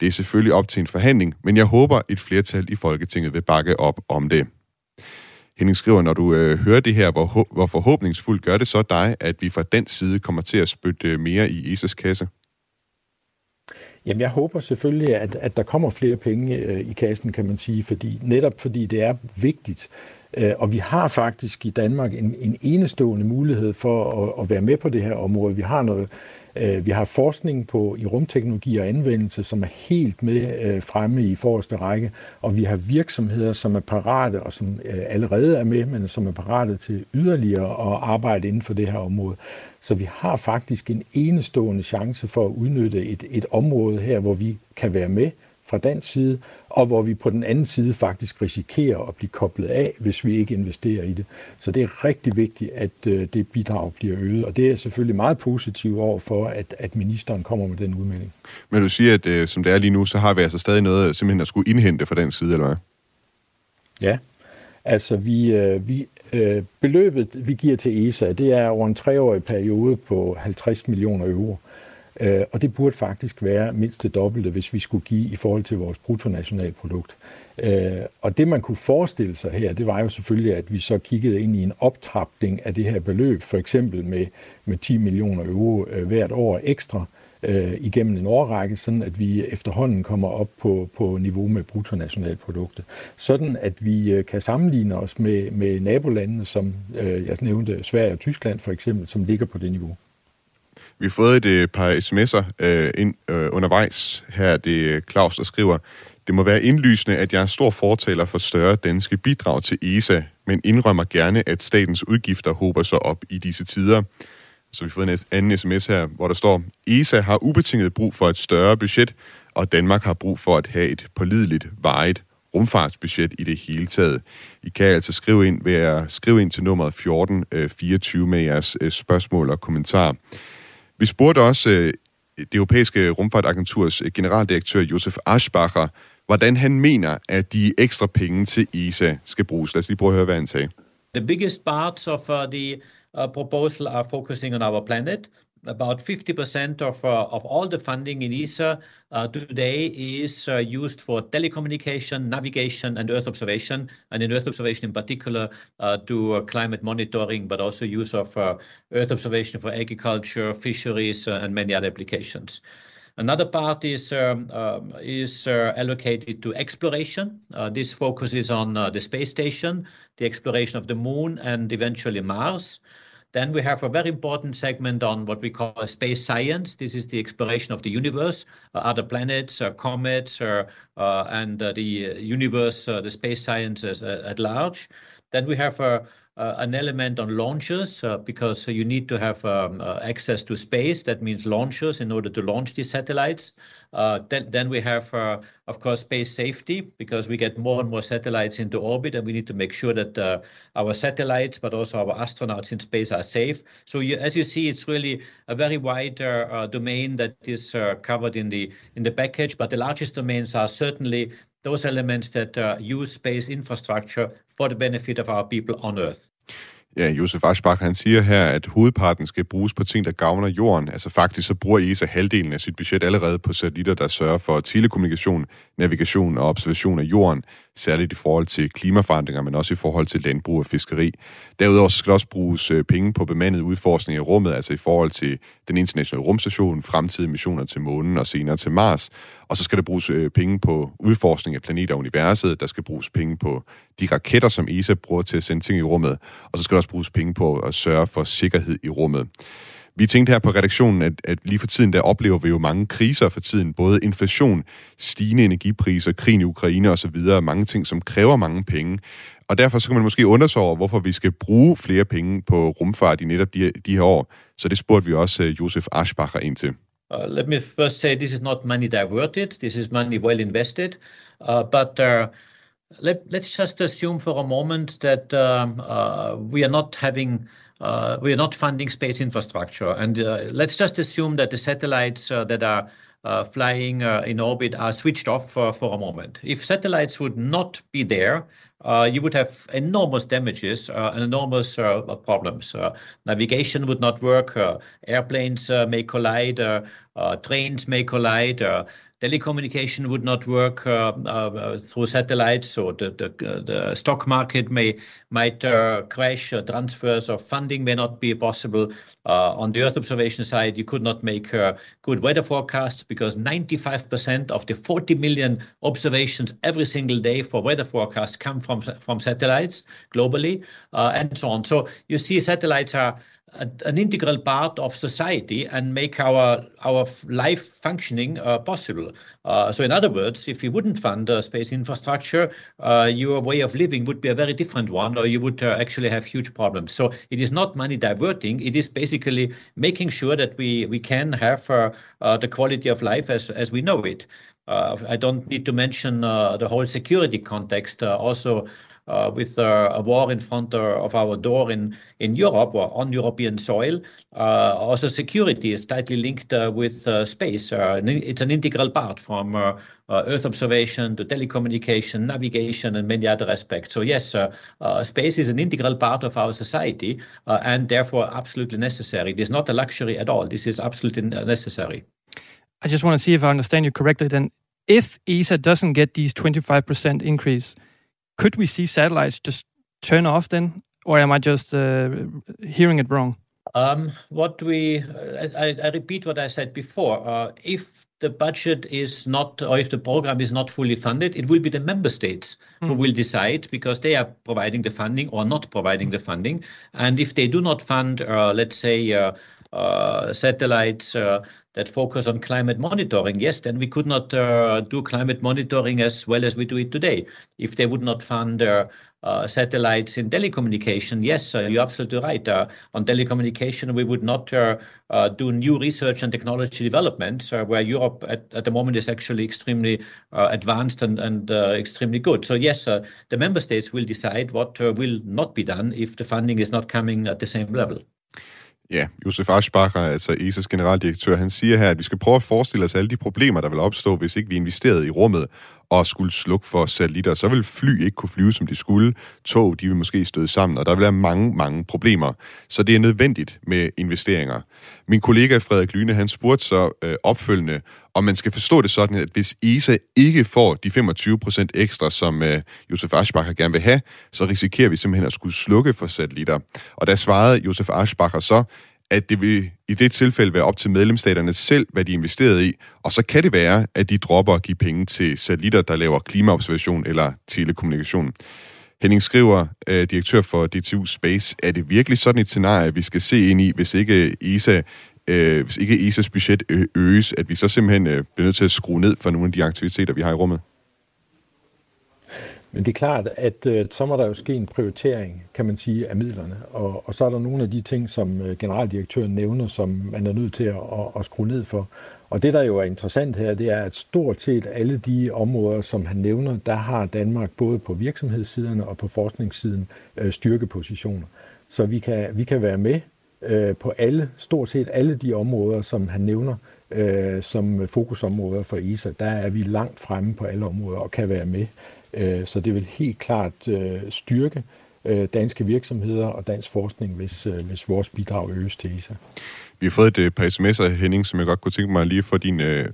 Det er selvfølgelig op til en forhandling, men jeg håber, et flertal i Folketinget vil bakke op om det. Henning skriver, når du øh, hører det her, hvor, hvor forhåbningsfuldt gør det så dig, at vi fra den side kommer til at spytte øh, mere i ESA's kasse? Jamen, jeg håber selvfølgelig, at, at der kommer flere penge øh, i kassen, kan man sige, fordi, netop fordi det er vigtigt. Øh, og vi har faktisk i Danmark en, en enestående mulighed for at, at være med på det her område. Vi har noget øh, vi har forskning på i rumteknologi og anvendelse, som er helt med øh, fremme i forreste række, og vi har virksomheder, som er parate og som øh, allerede er med, men som er parate til yderligere at arbejde inden for det her område. Så vi har faktisk en enestående chance for at udnytte et, et område her, hvor vi kan være med fra dansk side, og hvor vi på den anden side faktisk risikerer at blive koblet af, hvis vi ikke investerer i det. Så det er rigtig vigtigt, at øh, det bidrag bliver øget, og det er selvfølgelig meget positivt over for, at, at ministeren kommer med den udmelding. Men du siger, at øh, som det er lige nu, så har vi altså stadig noget simpelthen at skulle indhente fra den side, eller hvad? Ja, altså vi, øh, vi beløbet, vi giver til ESA, det er over en treårig periode på 50 millioner euro. Øh, Øh, og det burde faktisk være mindst det dobbelte, hvis vi skulle give i forhold til vores bruttonationalprodukt. Øh, og det man kunne forestille sig her, det var jo selvfølgelig, at vi så kiggede ind i en optrapning af det her beløb, for eksempel med, med 10 millioner euro øh, hvert år ekstra øh, igennem en årrække, sådan at vi efterhånden kommer op på, på niveau med bruttonationalproduktet. Sådan at vi øh, kan sammenligne os med, med nabolandene, som jeg nævnte, Sverige og Tyskland for eksempel, som ligger på det niveau. Vi har fået et øh, par sms'er øh, ind, øh, undervejs. Her er det øh, Claus, der skriver, det må være indlysende, at jeg er stor fortaler for større danske bidrag til ESA, men indrømmer gerne, at statens udgifter hober sig op i disse tider. Så vi har fået en anden sms her, hvor der står, ESA har ubetinget brug for et større budget, og Danmark har brug for at have et pålideligt, vejet rumfartsbudget i det hele taget. I kan altså skrive ind ved at skrive ind til nummeret 1424 øh, med jeres øh, spørgsmål og kommentarer. Vi spurgte også øh, det europæiske rumfartagenturs øh, generaldirektør Josef Aschbacher, hvordan han mener, at de ekstra penge til ESA skal bruges. Lad os lige prøve at høre, hvad han sagde. The biggest parts of uh, the uh, proposal are focusing on our planet. About 50% of, uh, of all the funding in ESA uh, today is uh, used for telecommunication, navigation, and Earth observation, and in Earth observation in particular, uh, to climate monitoring, but also use of Earth observation for agriculture, fisheries, and many other applications. Another part is um, um, is uh, allocated to exploration. Uh, this focuses on uh, the space station, the exploration of the moon, and eventually Mars. Then we have a very important segment on what we call space science. This is the exploration of the universe, uh, other planets, uh, comets, uh, and the universe, the space science at large. Then we have uh, an element on launchers uh, because you need to have um, uh, access to space. That means launchers in order to launch these satellites. Then, then we have, of course, space safety because we get more and more satellites into orbit, and we need to make sure that uh, our satellites, but also our astronauts in space, are safe. So, you, as you see, it's really a very wide uh, uh, domain that is covered in the in the package. But the largest domains are certainly those elements that uh, use space infrastructure for the benefit of our people on Earth. Ja, Josef Aschbach, han siger her, at hovedparten skal bruges på ting, der gavner jorden. Altså faktisk så bruger ESA halvdelen af sit budget allerede på satellitter, der sørger for telekommunikation, navigation og observation af jorden, særligt i forhold til klimaforandringer, men også i forhold til landbrug og fiskeri. Derudover så skal der også bruges øh, penge på bemandet udforskning i rummet, altså i forhold til den internationale rumstation, fremtidige missioner til månen og senere til Mars. Og så skal der bruges øh, penge på udforskning af planeter og universet. Der skal bruges penge på de raketter, som ESA bruger til at sende ting i rummet. Og så skal der også bruges penge på at sørge for sikkerhed i rummet. Vi tænkte her på redaktionen, at, at lige for tiden, der oplever vi jo mange kriser for tiden. Både inflation, stigende energipriser, krigen i Ukraine osv. Mange ting, som kræver mange penge. Og derfor så kan man måske undre sig over, hvorfor vi skal bruge flere penge på rumfart i netop de, de her år. Så det spurgte vi også øh, Josef Aschbacher ind til. Uh, let me first say this is not money diverted. This is money well invested. Uh, but uh, let, let's just assume for a moment that um, uh, we are not having uh, we are not funding space infrastructure. And let's just assume that the satellites that are flying in orbit are switched off for a moment. If satellites would not be there, uh, you would have enormous damages uh, and enormous uh, problems. Uh, navigation would not work, airplanes may collide, trains may collide, telecommunication would not work uh, uh, through satellites, so the, the, the stock market may might uh, crash. transfers of funding may not be possible. on the Earth observation side, you could not make good weather forecasts because 95% of the 40 million observations every single day for weather forecasts come from from satellites globally, and so on. So you see, satellites are an integral part of society and make our our life functioning uh, possible. Uh, so, in other words, if you wouldn't fund uh, space infrastructure, uh, your way of living would be a very different one, or you would uh, actually have huge problems. So, it is not money diverting; it is basically making sure that we we can have uh, the quality of life as as we know it. Uh, I don't need to mention uh, the whole security context. Uh, also uh, with uh, a war in front of our door in, in Europe or on European soil. Uh, also, security is tightly linked with space. it's an integral part from Earth observation to telecommunication, navigation, and many other aspects. So, yes, space is an integral part of our society and therefore absolutely necessary. It is not a luxury at all. This is absolutely necessary. I just want to see if I understand you correctly then. If ESA doesn't get these 25% increase, could we see satellites just turn off then, or am I just uh, hearing it wrong? Um, what we, I, I, repeat what I said before. Uh, if the budget is not, or if the program is not fully funded, it will be the member states mm. who hmm. will decide because they are providing the funding or not providing the funding. And if they do not fund, uh, let's say, uh, uh, satellites uh, that focus on climate monitoring, yes, then we could not uh, do climate monitoring as well as we do it today. If they would not fund uh, satellites in telecommunication, yes, uh, you're absolutely right. Uh, on telecommunication, we would not do new research and technology developments, where Europe at, at, the moment is actually extremely advanced and, and extremely good. So, yes, the member states will decide what will not be done if the funding is not coming at the same level. Ja, Josef Aschbacher, altså ESA's generaldirektør, han siger her, at vi skal prøve at forestille os alle de problemer, der vil opstå, hvis ikke vi investerede i rummet og skulle slukke for satellitter. Så vil fly ikke kunne flyve, som de skulle. Tog, de vil måske støde sammen, og der vil være mange, mange problemer. Så det er nødvendigt med investeringer. Min kollega Frederik Lyne, han spurgte så øh, opfølgende, om man skal forstå det sådan, at hvis ESA ikke får de 25% ekstra, som øh, Josef Aschbacher gerne vil have, så risikerer vi simpelthen at skulle slukke for satellitter. Og der svarede Josef Aschbacher så, at det vil i det tilfælde være op til medlemsstaterne selv, hvad de investerede i, og så kan det være, at de dropper at give penge til satellitter, der laver klimaobservation eller telekommunikation. Henning skriver, øh, direktør for DTU Space, er det virkelig sådan et scenarie, vi skal se ind i, hvis ikke ESA øh, hvis ikke ESA's budget øh, øges, at vi så simpelthen øh, bliver nødt til at skrue ned for nogle af de aktiviteter, vi har i rummet? Men det er klart, at øh, så må der jo ske en prioritering, kan man sige, af midlerne. Og, og så er der nogle af de ting, som øh, generaldirektøren nævner, som man er nødt til at, at, at skrue ned for. Og det, der jo er interessant her, det er, at stort set alle de områder, som han nævner, der har Danmark både på virksomhedssiderne og på forskningssiden øh, styrkepositioner. Så vi kan, vi kan være med øh, på alle, stort set alle de områder, som han nævner, øh, som fokusområder for ESA. Der er vi langt fremme på alle områder og kan være med. Øh, så det vil helt klart øh, styrke øh, danske virksomheder og dansk forskning, hvis, øh, hvis vores bidrag øges til ESA. Vi har fået et par sms'er, Henning, som jeg godt kunne tænke mig lige få din øh,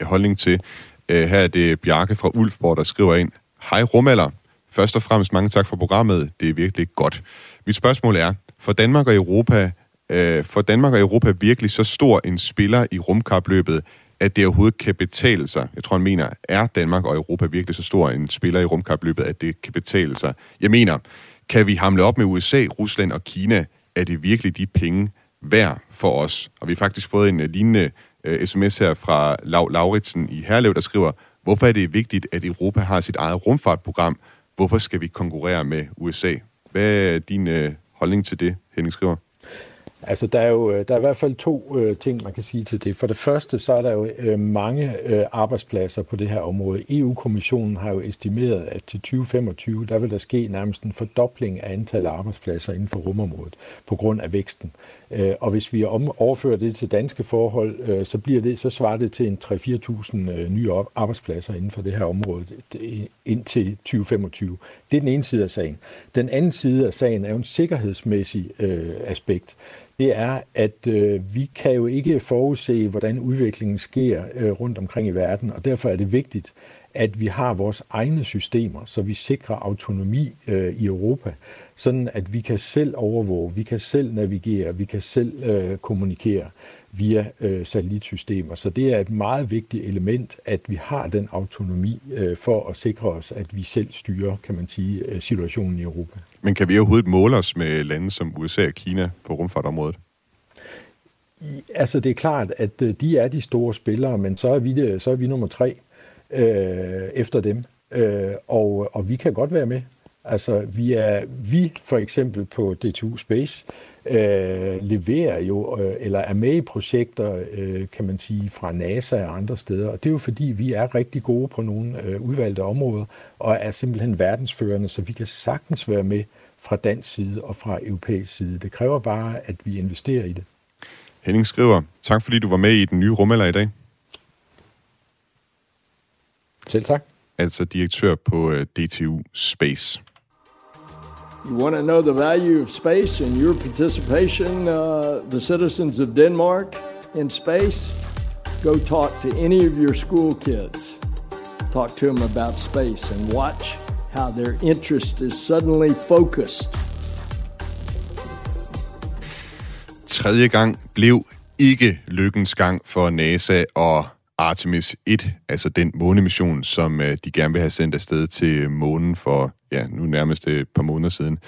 holdning til. her er det Bjarke fra Ulfborg, der skriver ind. Hej rumalder. Først og fremmest mange tak for programmet. Det er virkelig godt. Mit spørgsmål er, for Danmark og Europa, øh, for Danmark og Europa virkelig så stor en spiller i rumkapløbet, at det overhovedet kan betale sig. Jeg tror, han mener, er Danmark og Europa virkelig så stor en spiller i rumkapløbet, at det kan betale sig? Jeg mener, kan vi hamle op med USA, Rusland og Kina? Er det virkelig de penge værd for os? Og vi har faktisk fået en øh, lignende øh, uh, sms her fra Lav Lauritsen i Herlev, der skriver, hvorfor er det vigtigt, at Europa har sit eget rumfartprogram? Hvorfor skal vi konkurrere med USA? Hvad er din uh, holdning til det, Henning skriver? Altså, der er jo øh, der er i hvert fald to øh, ting, man kan sige til det. For det første, så er der jo øh, mange øh, arbejdspladser på det her område. EU-kommissionen har jo estimeret, at til 2025, der vil der ske nærmest en fordobling af antallet af arbejdspladser inden for rumområdet på grund af væksten. Øh, og hvis vi om, overfører det til danske forhold, øh, så, bliver det, så svarer det til en 3-4.000 øh, nye arbejdspladser inden for det her område indtil 2025. Det er den ene side af sagen. Den anden side af sagen er jo en sikkerhedsmæssig øh, aspekt det er, at øh, vi kan jo ikke forudse, hvordan udviklingen sker øh, rundt omkring i verden, og derfor er det vigtigt, at vi har vores egne systemer, så vi sikrer autonomi øh, i Europa, sådan at vi kan selv overvåge, vi kan selv navigere, vi kan selv øh, kommunikere via øh, satellitsystemer. Så det er et meget vigtigt element, at vi har den autonomi øh, for at sikre os, at vi selv styrer, kan man sige, øh, situationen i Europa. Men kan vi overhovedet måle os med lande som USA og Kina på rumfartområdet? Altså det er klart, at øh, de er de store spillere, men så er vi, det, så er vi nummer tre øh, efter dem. Øh, og, og vi kan godt være med. Altså, vi er vi for eksempel på DTU Space øh, leverer jo, øh, eller er med i projekter, øh, kan man sige, fra NASA og andre steder. Og det er jo fordi, vi er rigtig gode på nogle øh, udvalgte områder, og er simpelthen verdensførende, så vi kan sagtens være med fra dansk side og fra europæisk side. Det kræver bare, at vi investerer i det. Henning skriver, tak fordi du var med i den nye rumalder i dag. Selv tak. Altså direktør på øh, DTU Space. You want to know the value of space and your participation, uh, the citizens of Denmark in space? Go talk to any of your school kids. Talk to them about space and watch how their interest is suddenly focused. Tredje gang blev ikke lykkens gang for NASA og Artemis 1, altså den månemission, som øh, de gerne vil have sendt afsted til månen for, ja, nu nærmest øh, et par måneder siden.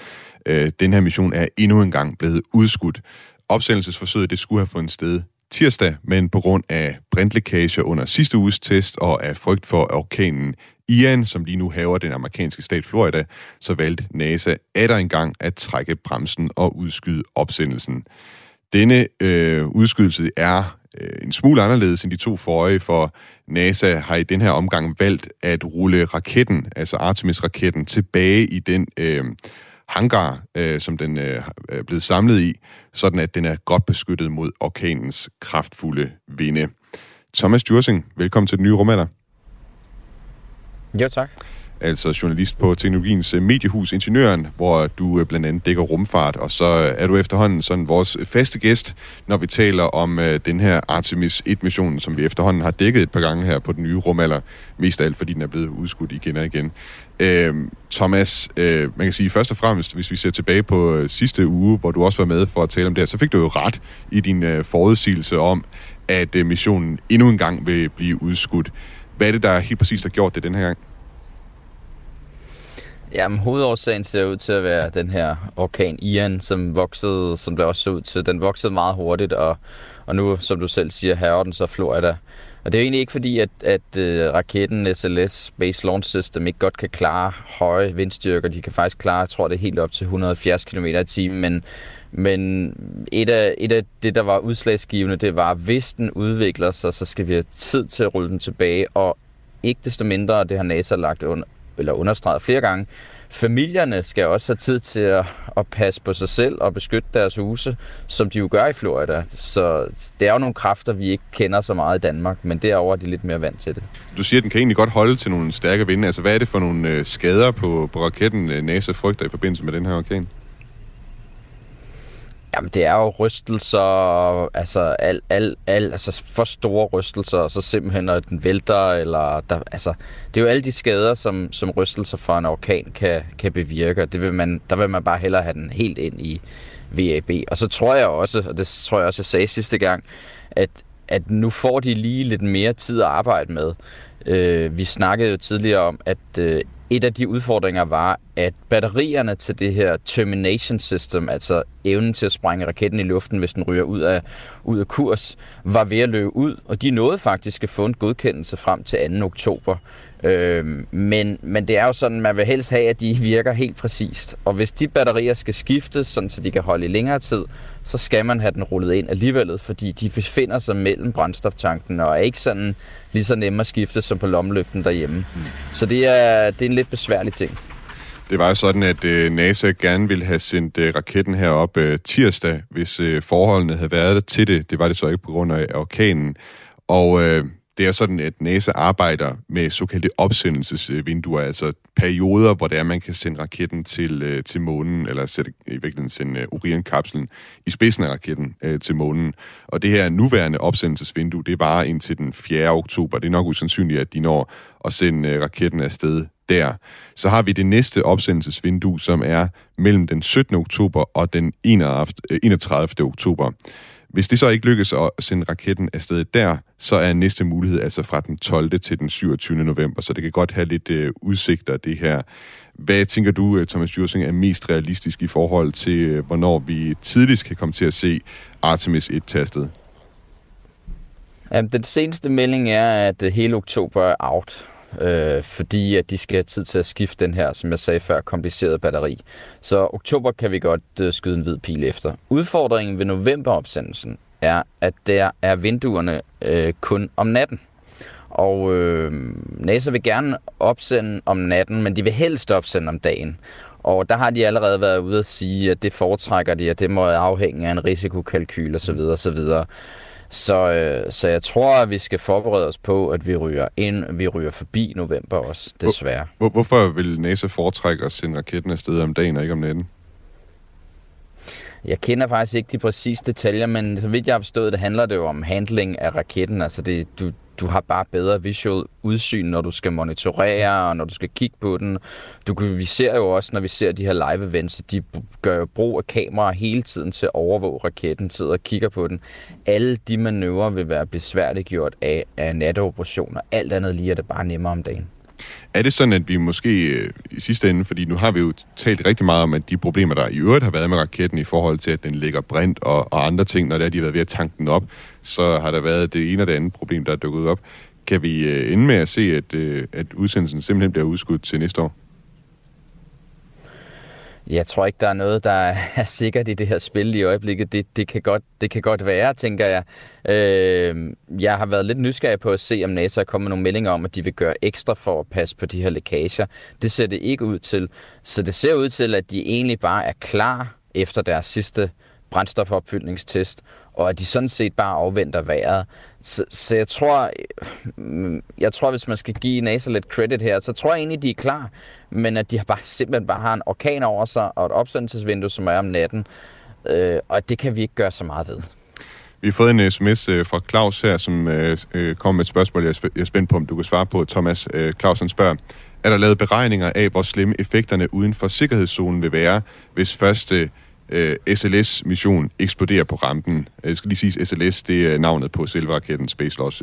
Øh, den her mission er endnu en gang blevet udskudt. Opsendelsesforsøget, det skulle have fundet sted tirsdag, men på grund af brintlækager under sidste uges test og af frygt for orkanen Ian, som lige nu haver den amerikanske stat Florida, så valgte NASA atter engang at trække bremsen og udskyde opsendelsen. Denne øh, udskydelse er øh, en smule anderledes end de to forrige, for NASA har i den her omgang valgt at rulle raketten, altså Artemis-raketten, tilbage i den øh, hangar, øh, som den øh, er blevet samlet i, sådan at den er godt beskyttet mod orkanens kraftfulde vinde. Thomas Djursing, velkommen til den nye rumalder. Jo, tak. Altså journalist på Teknologiens øh, Mediehus Ingeniøren, hvor du øh, blandt andet dækker rumfart, og så øh, er du efterhånden sådan vores faste gæst, når vi taler om den her Artemis 1-mission, som vi efterhånden har dækket et par gange her på den nye rumalder, mest af alt fordi den er blevet udskudt igen og igen. Uh, Thomas, man kan sige først og fremmest, hvis vi ser tilbage på sidste uge, hvor du også var med for at tale om det her, så fik du jo ret i din forudsigelse om, at missionen endnu en gang vil blive udskudt. Hvad er det, der helt præcist har gjort det den her gang? Jamen, hovedårsagen ser ud til at være den her orkan Ian, som voksede, som det også så ud til. Den voksede meget hurtigt, og, og nu, som du selv siger, her den så Florida. Og det er egentlig ikke fordi, at, at uh, raketten SLS, Space Launch System, ikke godt kan klare høje vindstyrker. De kan faktisk klare, jeg tror, det er helt op til 170 km i timen, men, men et af, et af det, der var udslagsgivende, det var, at hvis den udvikler sig, så skal vi have tid til at rulle den tilbage, og ikke desto mindre, det har NASA lagt under, eller understreget flere gange, familierne skal også have tid til at, at passe på sig selv og beskytte deres huse, som de jo gør i Florida. Så det er jo nogle kræfter, vi ikke kender så meget i Danmark, men derover er de lidt mere vant til det. Du siger, at den kan egentlig godt holde til nogle stærke vinde. Altså, hvad er det for nogle øh, skader på, på raketten, øh, NASA frygter i forbindelse med den her orkan? Jamen, det er jo rystelser, altså, al, al, al, altså for store rystelser, og så simpelthen, når den vælter, eller der, altså, det er jo alle de skader, som, som rystelser fra en orkan kan, kan bevirke, det vil man, der vil man bare hellere have den helt ind i VAB. Og så tror jeg også, og det tror jeg også, jeg sagde sidste gang, at, at nu får de lige lidt mere tid at arbejde med. Øh, vi snakkede jo tidligere om, at øh, et af de udfordringer var, at batterierne til det her termination system, altså evnen til at sprænge raketten i luften, hvis den ryger ud af, ud af kurs, var ved at løbe ud, og de nåede faktisk at få en godkendelse frem til 2. oktober. Øh, men, men det er jo sådan, man vil helst have, at de virker helt præcist. Og hvis de batterier skal skiftes, sådan så de kan holde i længere tid, så skal man have den rullet ind alligevel, fordi de befinder sig mellem brændstoftanken og er ikke sådan lige så nemme at skifte som på lommelygten derhjemme. Så det er, det er en lidt besværlig ting. Det var jo sådan, at øh, NASA gerne ville have sendt øh, raketten herop øh, tirsdag, hvis øh, forholdene havde været til det. Det var det så ikke på grund af orkanen. Og øh, det er sådan, at NASA arbejder med såkaldte opsendelsesvinduer, altså perioder, hvor det er, man kan sende raketten til, øh, til månen, eller sætte, i virkeligheden sende øh, Orion-kapslen i spidsen af raketten øh, til månen. Og det her nuværende opsendelsesvindue, det varer indtil den 4. oktober. Det er nok usandsynligt, at de når at sende øh, raketten afsted der. Så har vi det næste opsendelsesvindue, som er mellem den 17. oktober og den 31. Oktober. Hvis det så ikke lykkes at sende raketten afsted der, så er næste mulighed altså fra den 12. til den 27. november, så det kan godt have lidt øh, udsigter, det her. Hvad tænker du, øh, Thomas Jursing, er mest realistisk i forhold til, øh, hvornår vi tidligst kan komme til at se Artemis 1-tastet? Ja, den seneste melding er, at øh, hele oktober er out øh, fordi at de skal have tid til at skifte den her, som jeg sagde før, komplicerede batteri. Så oktober kan vi godt øh, skyde en hvid pil efter. Udfordringen ved novemberopsendelsen er, at der er vinduerne øh, kun om natten. Og øh, NASA vil gerne opsende om natten, men de vil helst opsende om dagen. Og der har de allerede været ude at sige, at det foretrækker de, at det må afhænge af en risikokalkyl osv. osv. Så, øh, så jeg tror, at vi skal forberede os på, at vi ryger ind, vi ryger forbi november også, desværre. Hvor, hvorfor vil NASA foretrække at sende raketten afsted om dagen og ikke om natten? Jeg kender faktisk ikke de præcise detaljer, men så vidt jeg har forstået, det handler det jo om handling af raketten. Altså det, du, du har bare bedre visual udsyn, når du skal monitorere, og når du skal kigge på den. Du kan, vi ser jo også, når vi ser de her live events, de gør jo brug af kameraer hele tiden til at overvåge raketten, sidder og kigger på den. Alle de manøvrer vil være besværliggjort af, af natteoperationer. Alt andet lige er det bare nemmere om dagen. Er det sådan, at vi måske øh, i sidste ende, fordi nu har vi jo talt rigtig meget om, at de problemer, der i øvrigt har været med raketten i forhold til, at den ligger brændt og, og andre ting, når det er, de har været ved at tanke den op, så har der været det ene og det andet problem, der er dukket op. Kan vi øh, ende med at se, at, øh, at udsendelsen simpelthen bliver udskudt til næste år? Jeg tror ikke, der er noget, der er sikkert i det her spil i øjeblikket. Det, det, kan, godt, det kan godt være, tænker jeg. Øh, jeg har været lidt nysgerrig på at se, om NASA er kommet med nogle meldinger om, at de vil gøre ekstra for at passe på de her lækager. Det ser det ikke ud til. Så det ser ud til, at de egentlig bare er klar efter deres sidste brændstofopfyldningstest, og at de sådan set bare afventer vejret. Så, så jeg tror, jeg tror, hvis man skal give NASA lidt credit her, så tror jeg egentlig, de er klar, men at de har bare, simpelthen bare har en orkan over sig, og et opsendelsesvindue, som er om natten, øh, og det kan vi ikke gøre så meget ved. Vi har fået en sms øh, fra Claus her, som øh, øh kom kommer med et spørgsmål, jeg er spændt på, om du kan svare på. Thomas øh, Clausen spørger, er der lavet beregninger af, hvor slemme effekterne uden for sikkerhedszonen vil være, hvis første øh, Øh, SLS-mission eksploderer på rampen. Øh, jeg skal lige sige, SLS det er navnet på selve raketten Space Launch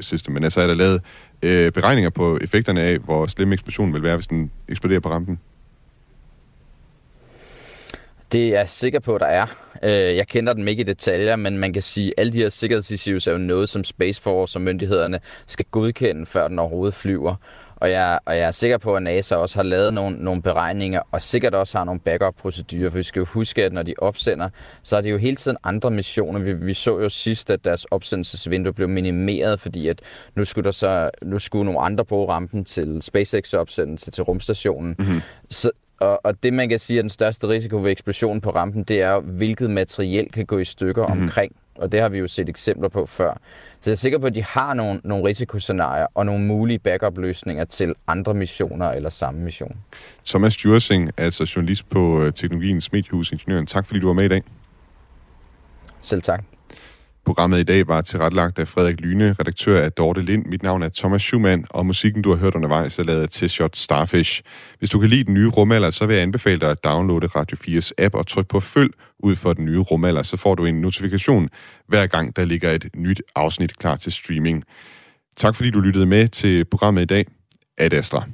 System, men altså er der lavet øh, beregninger på effekterne af, hvor slem eksplosionen vil være, hvis den eksploderer på rampen? Det er jeg sikker på, at der er. Øh, jeg kender dem ikke i detaljer, men man kan sige, at alle de her sikkerhedsissues er jo noget, som Space Force og myndighederne skal godkende, før den overhovedet flyver. Og jeg, og jeg er sikker på, at NASA også har lavet nogle, nogle beregninger, og sikkert også har nogle backup-procedurer, for vi skal jo huske, at når de opsender, så er det jo hele tiden andre missioner. Vi, vi så jo sidst, at deres opsendelsesvindue blev minimeret, fordi at nu skulle, der så, nu skulle nogle andre bruge rampen til SpaceX-opsendelse til rumstationen. Mm-hmm. Så, og, og det, man kan sige er den største risiko ved eksplosionen på rampen, det er, hvilket materiel kan gå i stykker mm-hmm. omkring og det har vi jo set eksempler på før. Så jeg er sikker på, at de har nogle, nogle risikoscenarier og nogle mulige backup-løsninger til andre missioner eller samme mission. Thomas Djursing, altså journalist på øh, Teknologiens Mediehus Ingeniøren. Tak fordi du var med i dag. Selv tak. Programmet i dag var tilrettelagt af Frederik Lyne, redaktør af Dorte Lind. Mit navn er Thomas Schumann, og musikken, du har hørt undervejs, er lavet til Shot Starfish. Hvis du kan lide den nye rumalder, så vil jeg anbefale dig at downloade Radio 4's app og trykke på følg ud for den nye rumalder, så får du en notifikation hver gang, der ligger et nyt afsnit klar til streaming. Tak fordi du lyttede med til programmet i dag. Ad Astra.